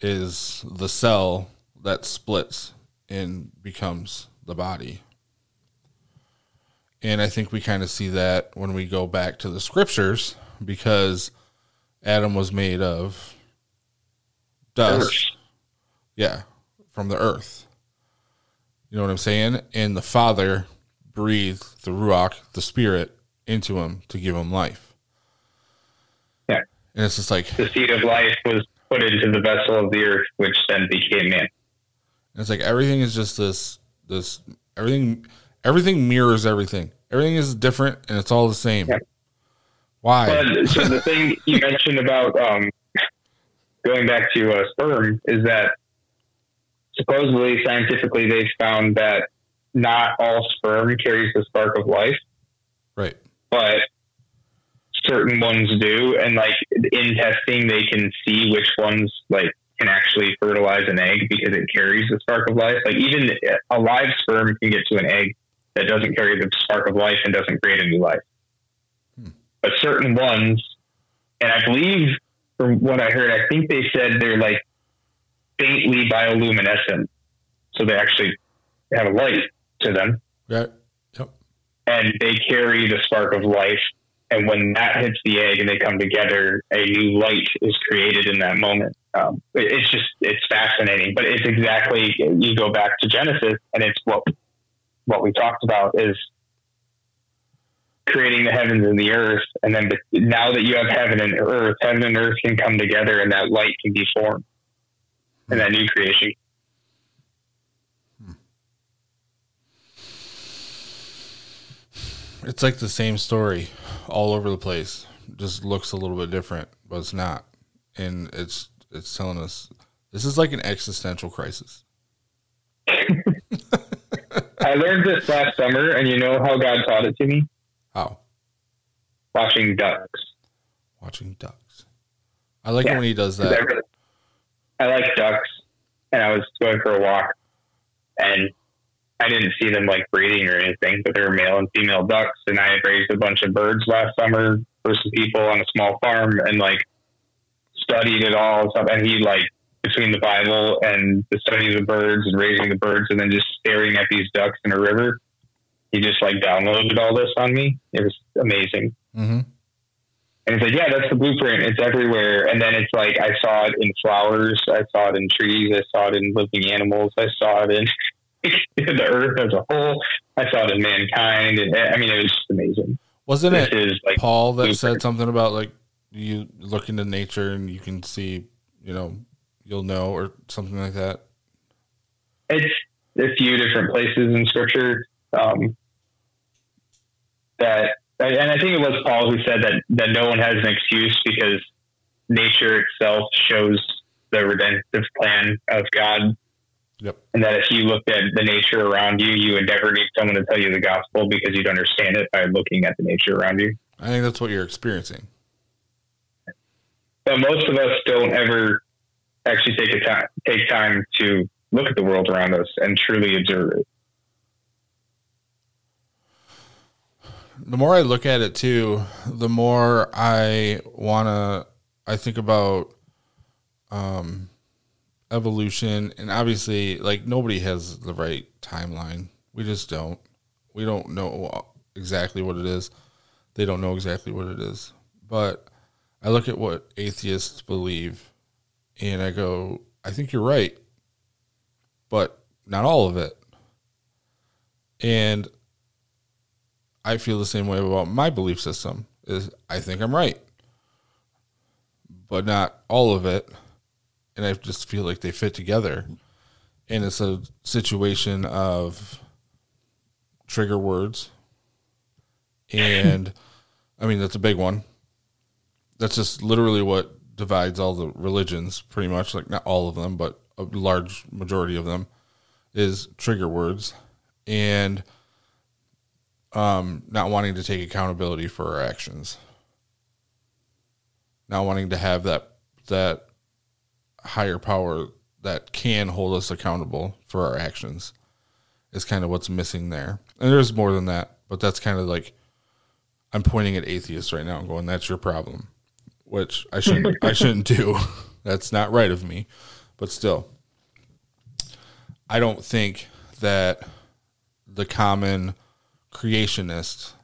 is the cell that splits and becomes the body. And I think we kind of see that when we go back to the scriptures because Adam was made of dust. Earth. Yeah, from the earth. You know what I'm saying? And the Father breathed the Ruach, the Spirit, into him to give him life. Yeah. And it's just like the seed of life was put into the vessel of the earth, which then became man. And it's like everything is just this this everything everything mirrors everything. Everything is different and it's all the same. Yeah. Why? But, so the thing you mentioned about um, going back to a sperm is that supposedly scientifically they've found that not all sperm carries the spark of life. Right. But certain ones do, and like in testing, they can see which ones like can actually fertilize an egg because it carries the spark of life. Like even a live sperm can get to an egg that doesn't carry the spark of life and doesn't create a new life. Hmm. But certain ones, and I believe from what I heard, I think they said they're like faintly bioluminescent, so they actually have a light to them. Right. Yep. And they carry the spark of life and when that hits the egg and they come together, a new light is created in that moment. um, it's just it's fascinating. But it's exactly you go back to Genesis, and it's what what we talked about is creating the heavens and the earth, and then now that you have heaven and earth, heaven and earth can come together, and that light can be formed, and that new creation. Hmm. It's like the same story all over the place. Just looks a little bit different, but it's not. And it's it's telling us this is like an existential crisis. I learned this last summer, and you know how God taught it to me? How? Watching ducks. Watching ducks. I like yeah. when he does that. I, really, I like ducks, and I was going for a walk, and I didn't see them like breeding or anything, but they were male and female ducks. And I had raised a bunch of birds last summer for some people on a small farm and like studied it all and stuff. And he like between the Bible and the study of the birds and raising the birds and then just staring at these ducks in a river, he just like downloaded all this on me. It was amazing. Mm-hmm. And he's like, yeah, that's the blueprint. It's everywhere. And then it's like, I saw it in flowers. I saw it in trees. I saw it in living animals. I saw it in the earth as a whole. I saw it in mankind, and I mean, it was just amazing. Wasn't this it is, like, Paul that said something about like you look into nature and you can see, you know, you'll know, or something like that? It's a few different places in Scripture um, that, and I think it was Paul who said that that no one has an excuse because nature itself shows the redemptive plan of God Yep. And that if you looked at the nature around you, you would never need someone to tell you the gospel because you'd understand it by looking at the nature around you. I think that's what you're experiencing. But most of us don't ever actually take a time take time to look at the world around us and truly observe it. The more I look at it too, the more I wanna I think about um evolution. And obviously like nobody has the right timeline. We just don't. We don't know exactly what it is. They don't know exactly what it is. But i look at what atheists believe and i go i think you're right but not all of it and i feel the same way about my belief system is i think i'm right but not all of it and I just feel like they fit together. And it's a situation of trigger words. And I mean, that's a big one. That's just literally what divides all the religions, pretty much. Like, not all of them, but a large majority of them is trigger words. And um, not wanting to take accountability for our actions. Not wanting to have that that higher power that can hold us accountable for our actions is kind of what's missing there. And there's more than that, but that's kind of like I'm pointing at atheists right now and going, "That's your problem," which I shouldn't I shouldn't do. That's not right of me, but still, I don't think that the common creationists.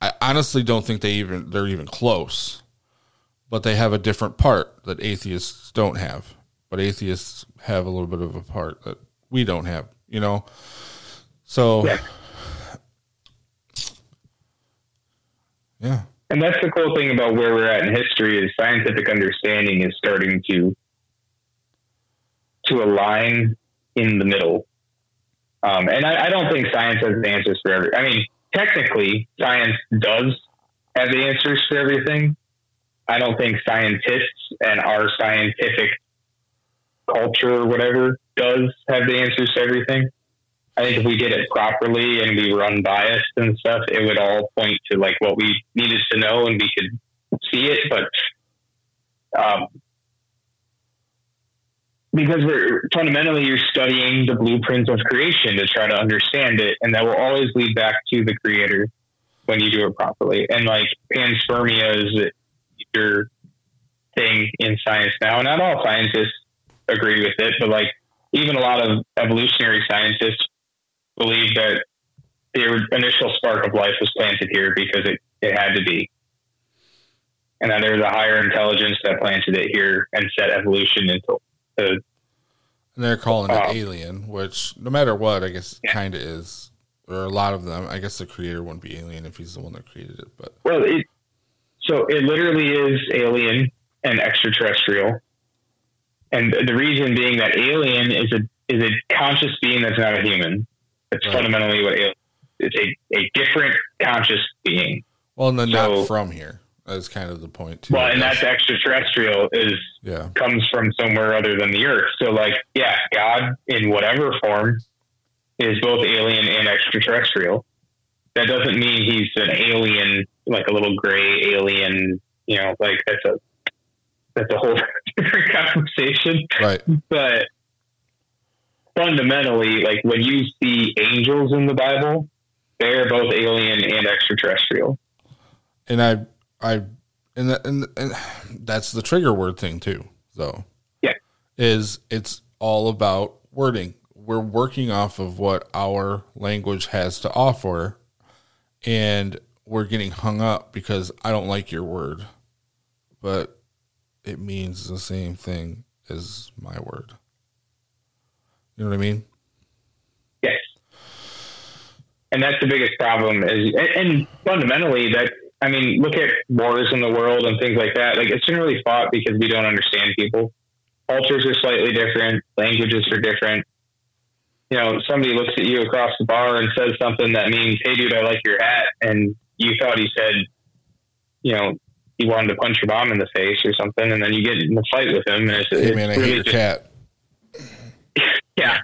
I honestly don't think they even they're even close but they have a different part that atheists don't have. But atheists have a little bit of a part that we don't have, you know? So, yeah. yeah. And that's the cool thing about where we're at in history is scientific understanding is starting to to align in the middle. Um, and I, I, don't think science has the answers for every. I mean, technically, science does have the answers for everything, I don't think scientists and our scientific culture or whatever does have the answers to everything. I think if we did it properly and we were unbiased and stuff, it would all point to like what we needed to know and we could see it. But um, because we're fundamentally you're studying the blueprints of creation to try to understand it, and that will always lead back to the creator when you do it properly. And like panspermia is major thing in science now. and Not all scientists agree with it, but like even a lot of evolutionary scientists believe that the initial spark of life was planted here because it, it had to be. and then there's a higher intelligence that planted it here and set evolution into. Uh, And they're calling it Um, alien, which no matter what, I guess Yeah. kind of is, or a lot of them. I guess the creator wouldn't be alien if he's the one that created it, but well, it, so it literally is alien and extraterrestrial, and the reason being that alien is a is a conscious being that's not a human. That's Right. fundamentally what alien. It's a, a different conscious being. well, and then So- not from here. That's kind of the point too. Well, and that's extraterrestrial is yeah, comes from somewhere other than the earth. So, like, yeah, God in whatever form is both alien and extraterrestrial. That doesn't mean he's an alien, like a little gray alien. You know, like that's a that's a whole different conversation. right. But fundamentally, like when you see angels in the Bible, they're both alien and extraterrestrial. And I, I, and that, and and that's the trigger word thing too. Though, Yeah. is it's all about wording. We're working off of what our language has to offer, and we're getting hung up because I don't like your word, but it means the same thing as my word. You know what I mean? Yes. And that's the biggest problem is, and, and fundamentally that, I mean, look at wars in the world and things like that. Like it's generally fought because we don't understand people. Cultures are slightly different. Languages are different. You know, somebody looks at you across the bar and says something that means, Hey dude, I like your hat. And you thought he said, you know, he wanted to punch your mom in the face or something. And then you get in a fight with him. And it's, Hey it's man, I really hate your just, cat. Yeah.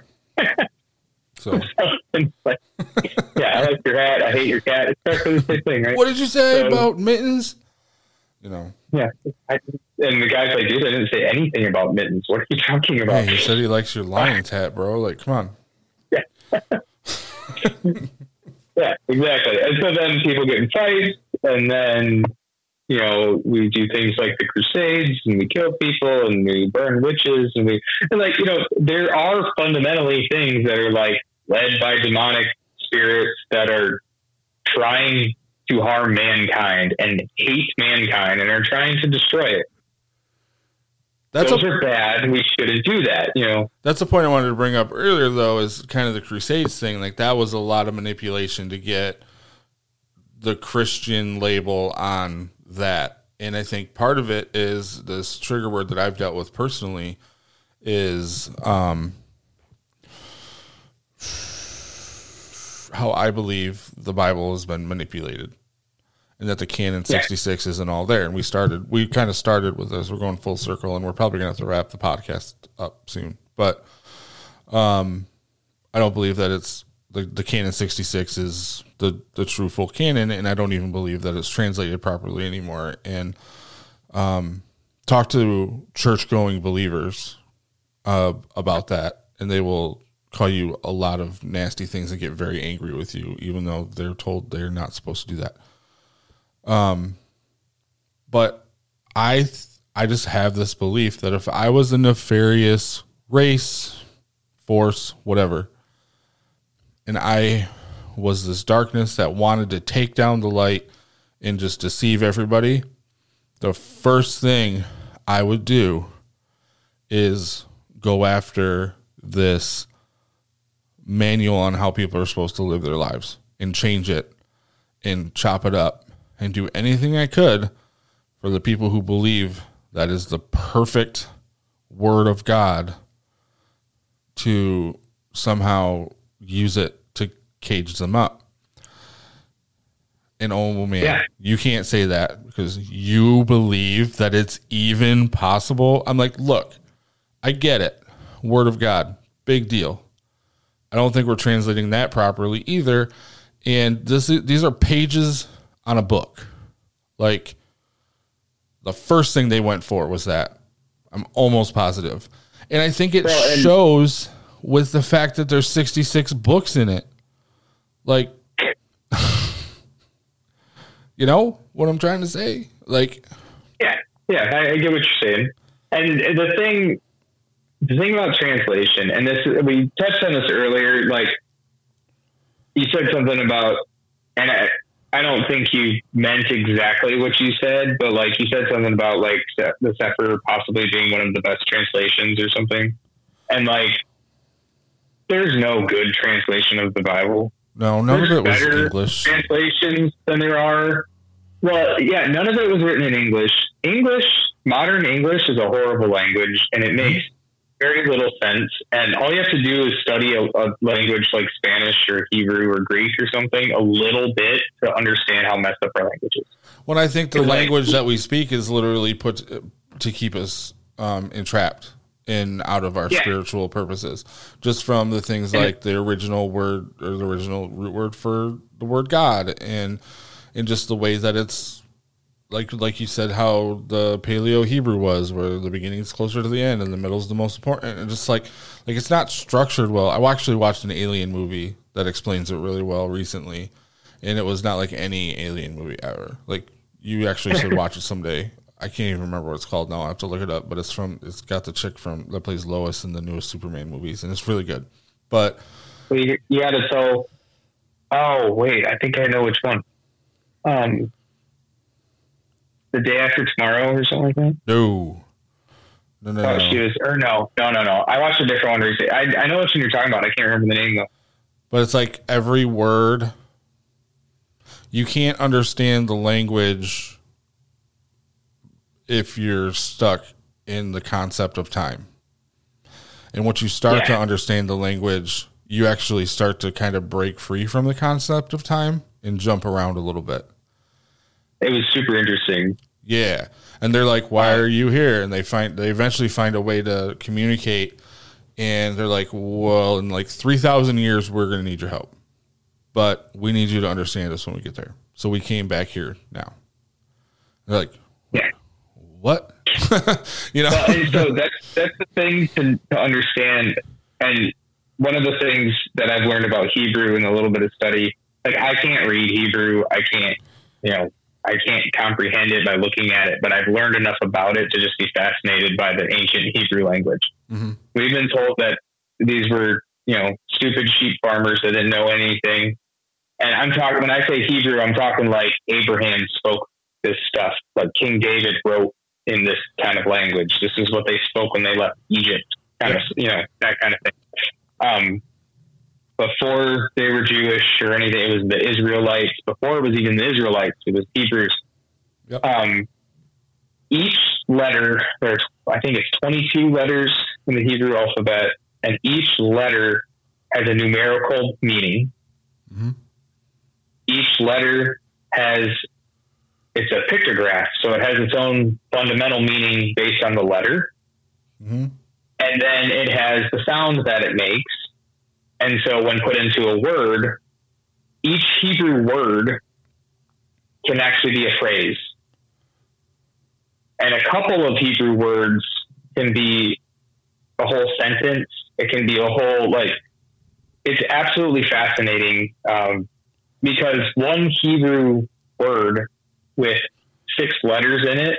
So like, yeah, I like your hat. I hate your cat. It's exactly the same thing, right? what did you say So- about mittens? You know, Yeah. I, and the guy's like, dude, I didn't say anything about mittens. What are you talking about? he said he likes your Lions hat, bro. Like, come on. Yeah. yeah, exactly. And so then people get in fights, and then you know we do things like the Crusades, and we kill people, and we burn witches, and we and like you know there are fundamentally things that are like led by demonic spirits that are trying to harm mankind and hate mankind and are trying to destroy it. That's Those a are bad. We shouldn't do that. You know. that's the point I wanted to bring up earlier, though, is kind of the Crusades thing. Like that was a lot of manipulation to get the Christian label on that, and I think part of it is this trigger word that I've dealt with personally is um, how I believe the Bible has been manipulated. And that the canon Yeah. 66 isn't all there. And we started, we kind of started with this. We're going full circle, and we're probably going to have to wrap the podcast up soon. But um, I don't believe that it's the, the canon 66 is the, the true full canon. And I don't even believe that it's translated properly anymore. And um, talk to church going believers uh, about that, and they will call you a lot of nasty things and get very angry with you, even though they're told they're not supposed to do that. Um, but I th- I just have this belief that if I was a nefarious race, force, whatever, and I was this darkness that wanted to take down the light and just deceive everybody, the first thing I would do is go after this manual on how people are supposed to live their lives and change it and chop it up and do anything I could for the people who believe that is the perfect word of God to somehow use it to cage them up. And oh man, Yeah. you can't say that because you believe that it's even possible. I'm like, look, I get it. Word of God, big deal. I don't think we're translating that properly either. And this is, these are pages on a book. Like the first thing they went for was that. I'm almost positive. And I think it Well, and- shows with the fact that there's 66 books in it. Like you know what I'm trying to say? Like Yeah, yeah, I, I get what you're saying. And the thing, the thing about translation, and this we touched on this earlier. Like you said something about, and I, I don't think you meant exactly what you said, but like you said something about like the Cepher possibly being one of the best translations or something, and like there's no good translation of the Bible. No, none there's of it was English translations than there are. Well, yeah, none of it was written in English. English, modern English, is a horrible language, and it makes very little sense. And all you have to do is study a, a, language like Spanish or Hebrew or Greek or something a little bit to understand how messed up our language is. Well, I think the language that we speak is literally put to keep us um, entrapped in out of our yeah. spiritual purposes, just from the things like the original word or the original root word for the word God, and in just the ways that it's like like you said how the paleo hebrew was where the beginning is closer to the end and the middle is the most important and just like like it's not structured well. I actually watched an alien movie that explains it really well recently and it was not like any alien movie ever. Like you actually should watch it someday i can't even remember what it's called now i have to look it up but it's from it's got the chick from that plays lois in the newest superman movies and it's really good but yeah so oh wait i think i know which one um the day after tomorrow or something like that? No. No, no, oh, no. she was, or no, no, no, no. I watched a different one recently. I, I know what you're talking about. I can't remember the name though. But it's like every word. You can't understand the language if you're stuck in the concept of time. And once you start yeah. to understand the language, you actually start to kind of break free from the concept of time and jump around a little bit it was super interesting. Yeah, and they're like, "Why are you here?" And they find they eventually find a way to communicate, and they're like, "Well, in like three thousand years, we're going to need your help, but we need you to understand us when we get there." So we came back here now. They're like, "Yeah, what?" you know. Well, so that's that's the thing to, to understand, and one of the things that I've learned about Hebrew in a little bit of study, like I can't read Hebrew, I can't, you know, I can't comprehend it by looking at it, but I've learned enough about it to just be fascinated by the ancient Hebrew language. Mm-hmm. We've been told that these were, you know, stupid sheep farmers that didn't know anything. And I'm talking, when I say Hebrew, I'm talking like Abraham spoke this stuff, like King David wrote in this kind of language. This is what they spoke when they left Egypt, kind of, you know, that kind of thing. Um, before they were Jewish or anything. It was the Israelites. Before it was even the Israelites, it was Hebrews. Yep. Um, each letter, there's I think it's 22 letters in the Hebrew alphabet, and each letter has a numerical meaning. Mm-hmm. Each letter has it's a pictograph, so it has its own fundamental meaning based on the letter. Mm-hmm. And then it has the sounds that it makes and so when put into a word, each Hebrew word can actually be a phrase. And a couple of Hebrew words can be a whole sentence. It can be a whole, like, it's absolutely fascinating um, because one Hebrew word with six letters in it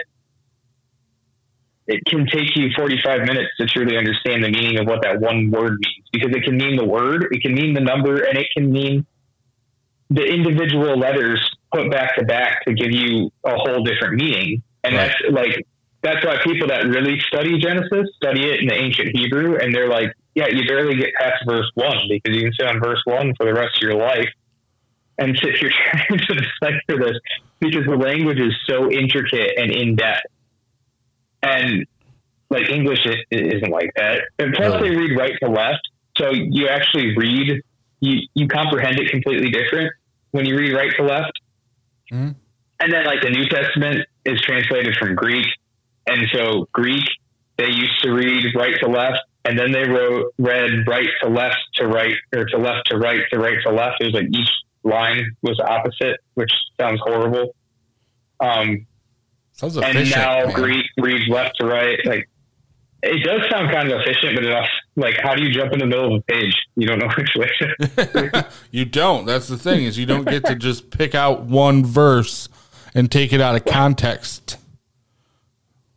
it can take you 45 minutes to truly understand the meaning of what that one word means because it can mean the word, it can mean the number, and it can mean the individual letters put back to back to give you a whole different meaning. And right. that's like, that's why people that really study Genesis study it in the ancient Hebrew, and they're like, yeah, you barely get past verse one because you can sit on verse one for the rest of your life and sit here trying to decipher this because the language is so intricate and in depth and like English isn't like that. And plus, they read right to left, so you actually read you you comprehend it completely different when you read right to left. Mm-hmm. And then, like the New Testament is translated from Greek, and so Greek they used to read right to left, and then they wrote read right to left to right or to left to right to right to left. It was like each line was opposite, which sounds horrible. Um, Sounds efficient. And now man. Greek reads left to right. Like it does sound kind of efficient, but enough. Like, how do you jump in the middle of a page? You don't know which way. you don't. That's the thing is you don't get to just pick out one verse and take it out of context.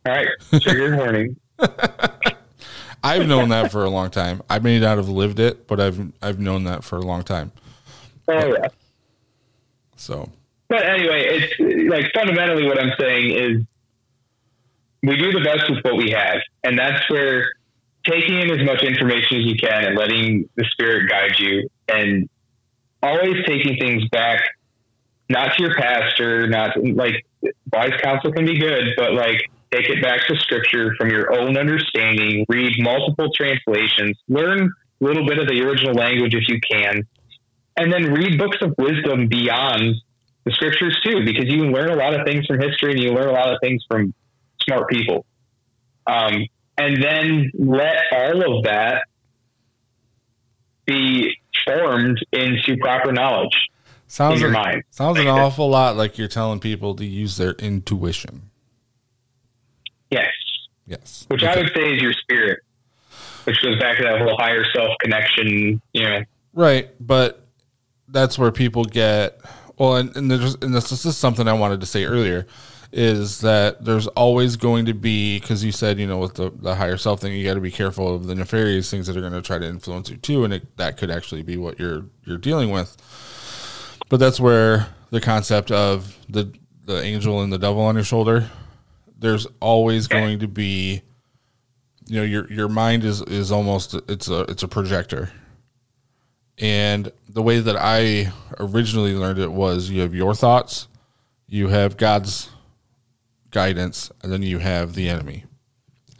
All right, trigger warning. I've known that for a long time. I may not have lived it, but I've I've known that for a long time. Oh yeah. So but anyway, it's like fundamentally what I'm saying is we do the best with what we have, and that's where taking in as much information as you can and letting the spirit guide you, and always taking things back, not to your pastor, not like wise counsel can be good, but like take it back to scripture from your own understanding, read multiple translations, learn a little bit of the original language if you can, and then read books of wisdom beyond the scriptures too, because you can learn a lot of things from history and you learn a lot of things from smart people. Um, and then let all of that be formed into proper knowledge Sounds in your like- mind. sounds an awful lot like you're telling people to use their intuition. Yes. Yes. Which I would say is your spirit, which goes back to that whole higher self connection, you know. Right, but that's where people get well, and, and there's and this, this is something I wanted to say earlier is that there's always going to be because you said you know with the, the higher self thing you got to be careful of the nefarious things that are going to try to influence you too and it, that could actually be what you're you're dealing with. But that's where the concept of the the angel and the devil on your shoulder there's always going to be you know your your mind is is almost it's a it's a projector and the way that I originally learned it was you have your thoughts, you have God's guidance, and then you have the enemy.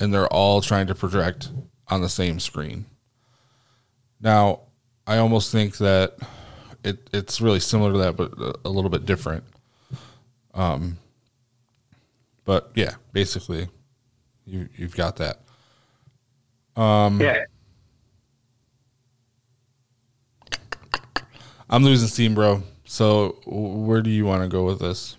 And they're all trying to project on the same screen. Now, I almost think that it, it's really similar to that, but a- little bit different. Um, but yeah, basically, you you've got that. Um, Yeah. I'm losing steam, bro. So where do you want to go with this?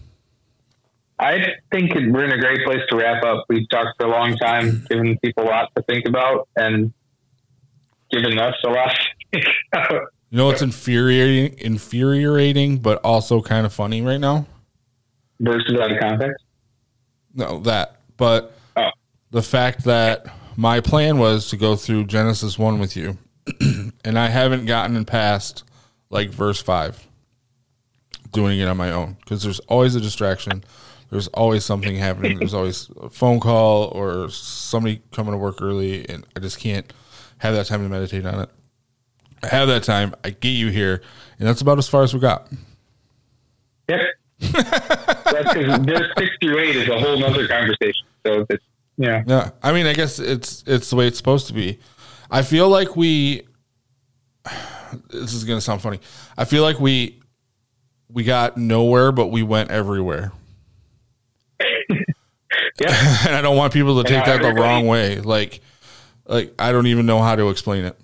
I think we're in a great place to wrap up. We've talked for a long time, given people a lot to think about, and given us a lot to think about. You know what's infuriating, infuriating, but also kind of funny right now. Verses out of context. No, that, but Oh. the fact that my plan was to go through Genesis one with you, and I haven't gotten past like verse five, doing it on my own because there's always a distraction. There's always something happening. There's always a phone call or somebody coming to work early, and I just can't have that time to meditate on it. I have that time. I get you here, and that's about as far as we got. Yep. That's because their six through eight is a whole nother conversation. So it's yeah. Yeah, I mean, I guess it's it's the way it's supposed to be. I feel like we. This is gonna sound funny. I feel like we we got nowhere, but we went everywhere, Yeah. and I don't want people to take that the wrong way. Like, like I don't even know how to explain it.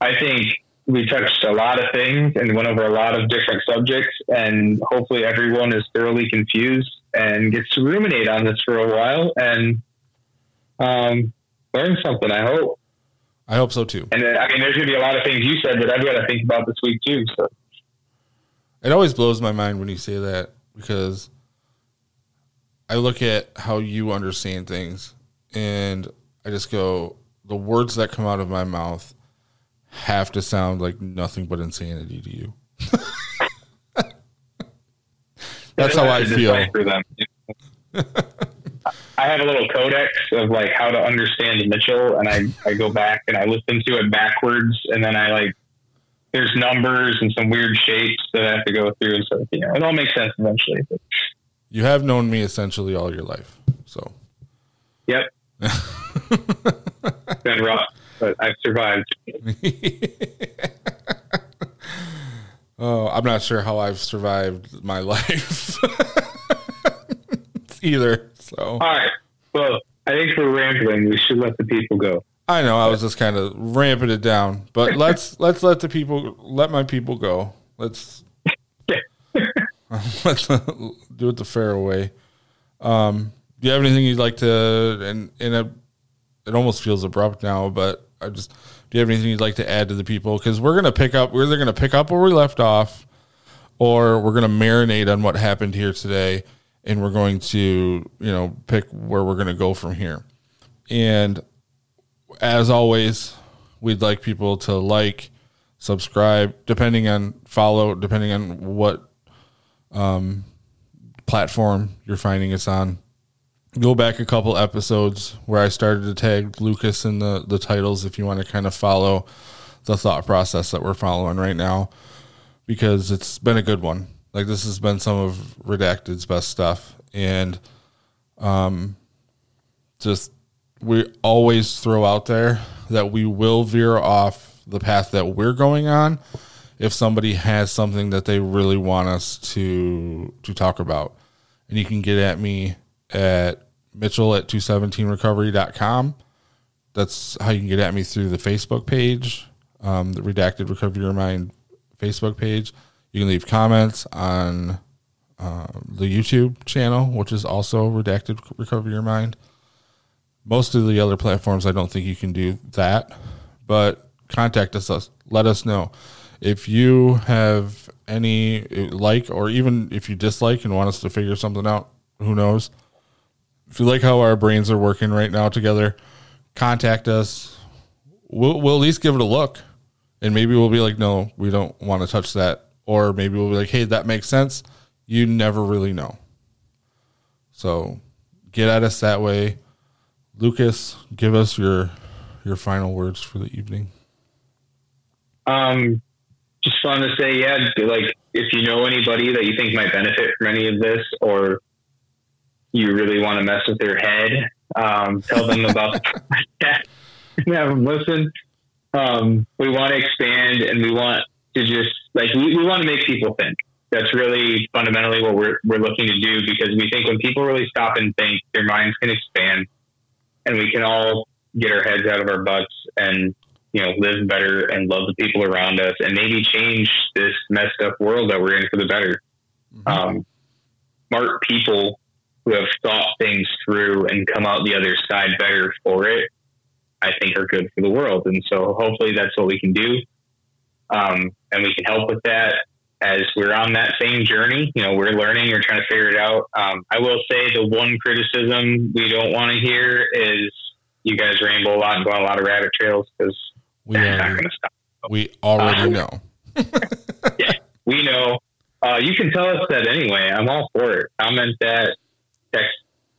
I think we touched a lot of things and went over a lot of different subjects, and hopefully everyone is thoroughly confused and gets to ruminate on this for a while and um, learn something. I hope. I hope so too. And then, I mean, there's going to be a lot of things you said that I've got to think about this week too. So It always blows my mind when you say that because I look at how you understand things and I just go, the words that come out of my mouth have to sound like nothing but insanity to you. That's how I feel. I have a little codex of like how to understand Mitchell, and I, I go back and I listen to it backwards, and then I like there's numbers and some weird shapes that I have to go through, and so you know it all makes sense eventually. But, You have known me essentially all your life. So yep, been rough, but I've survived. Oh, I'm not sure how I've survived my life either. So All right, well, I think we're rambling. We should let the people go. I know I was just kind of ramping it down, but let's let's let the people let my people go. Let's let's do it the fair way. Um, do you have anything you'd like to? And and it, it almost feels abrupt now, but I just do you have anything you'd like to add to the people? Because we're gonna pick up. We're either gonna pick up where we left off, or we're gonna marinate on what happened here today, and we're going to you know pick where we're gonna go from here. And as always, we'd like people to like, subscribe, depending on follow, depending on what um, platform you're finding us on. Go back a couple episodes where I started to tag Lucas in the, the titles if you want to kind of follow the thought process that we're following right now because it's been a good one. Like this has been some of Redacted's best stuff. And um just we always throw out there that we will veer off the path that we're going on if somebody has something that they really want us to to talk about. And you can get at me at Mitchell at 217recovery.com. That's how you can get at me through the Facebook page, um, the Redacted Recovery Your Mind Facebook page. You can leave comments on uh, the YouTube channel, which is also Redacted Recover Your Mind. Most of the other platforms, I don't think you can do that, but contact us. Let us know if you have any like, or even if you dislike and want us to figure something out. Who knows? If you like how our brains are working right now together, contact us. We'll, we'll at least give it a look, and maybe we'll be like, no, we don't want to touch that, or maybe we'll be like, hey, that makes sense. You never really know. So get at us that way. Lucas, give us your your final words for the evening. Um, just want to say, yeah, like if you know anybody that you think might benefit from any of this, or you really want to mess with their head, um, tell them about the podcast and have them listen. Um, we want to expand and we want to just like we, we want to make people think. That's really fundamentally what we're we're looking to do because we think when people really stop and think, their minds can expand, and we can all get our heads out of our butts and you know live better and love the people around us and maybe change this messed up world that we're in for the better. Mm-hmm. Um, smart people who have thought things through and come out the other side better for it, I think are good for the world. And so hopefully that's what we can do. Um, and we can help with that as we're on that same journey. You know, we're learning, we're trying to figure it out. Um, I will say the one criticism we don't want to hear is you guys ramble a lot and go on a lot of rabbit trails because we are, not going to stop. We already uh, know. yeah, we know. Uh, you can tell us that anyway. I'm all for it. Comment that text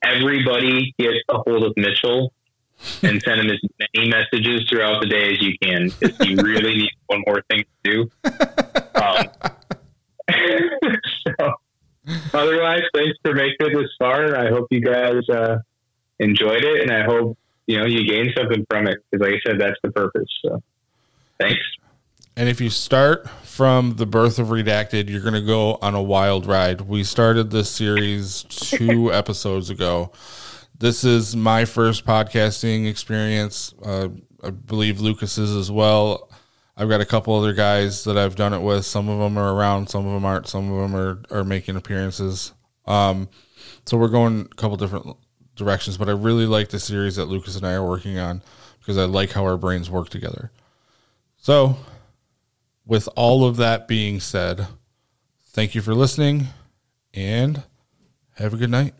everybody get a hold of Mitchell and send him as many messages throughout the day as you can because you really need one more thing to do. Um, so, otherwise, thanks for making it this far. I hope you guys uh, enjoyed it, and I hope you know you gained something from it because, like I said, that's the purpose. So, thanks. And if you start from the birth of Redacted, you're going to go on a wild ride. We started this series two episodes ago. This is my first podcasting experience. Uh, I believe Lucas's as well. I've got a couple other guys that I've done it with. Some of them are around, some of them aren't. Some of them are, are making appearances. Um, so we're going a couple different directions, but I really like the series that Lucas and I are working on because I like how our brains work together. So with all of that being said, thank you for listening and have a good night.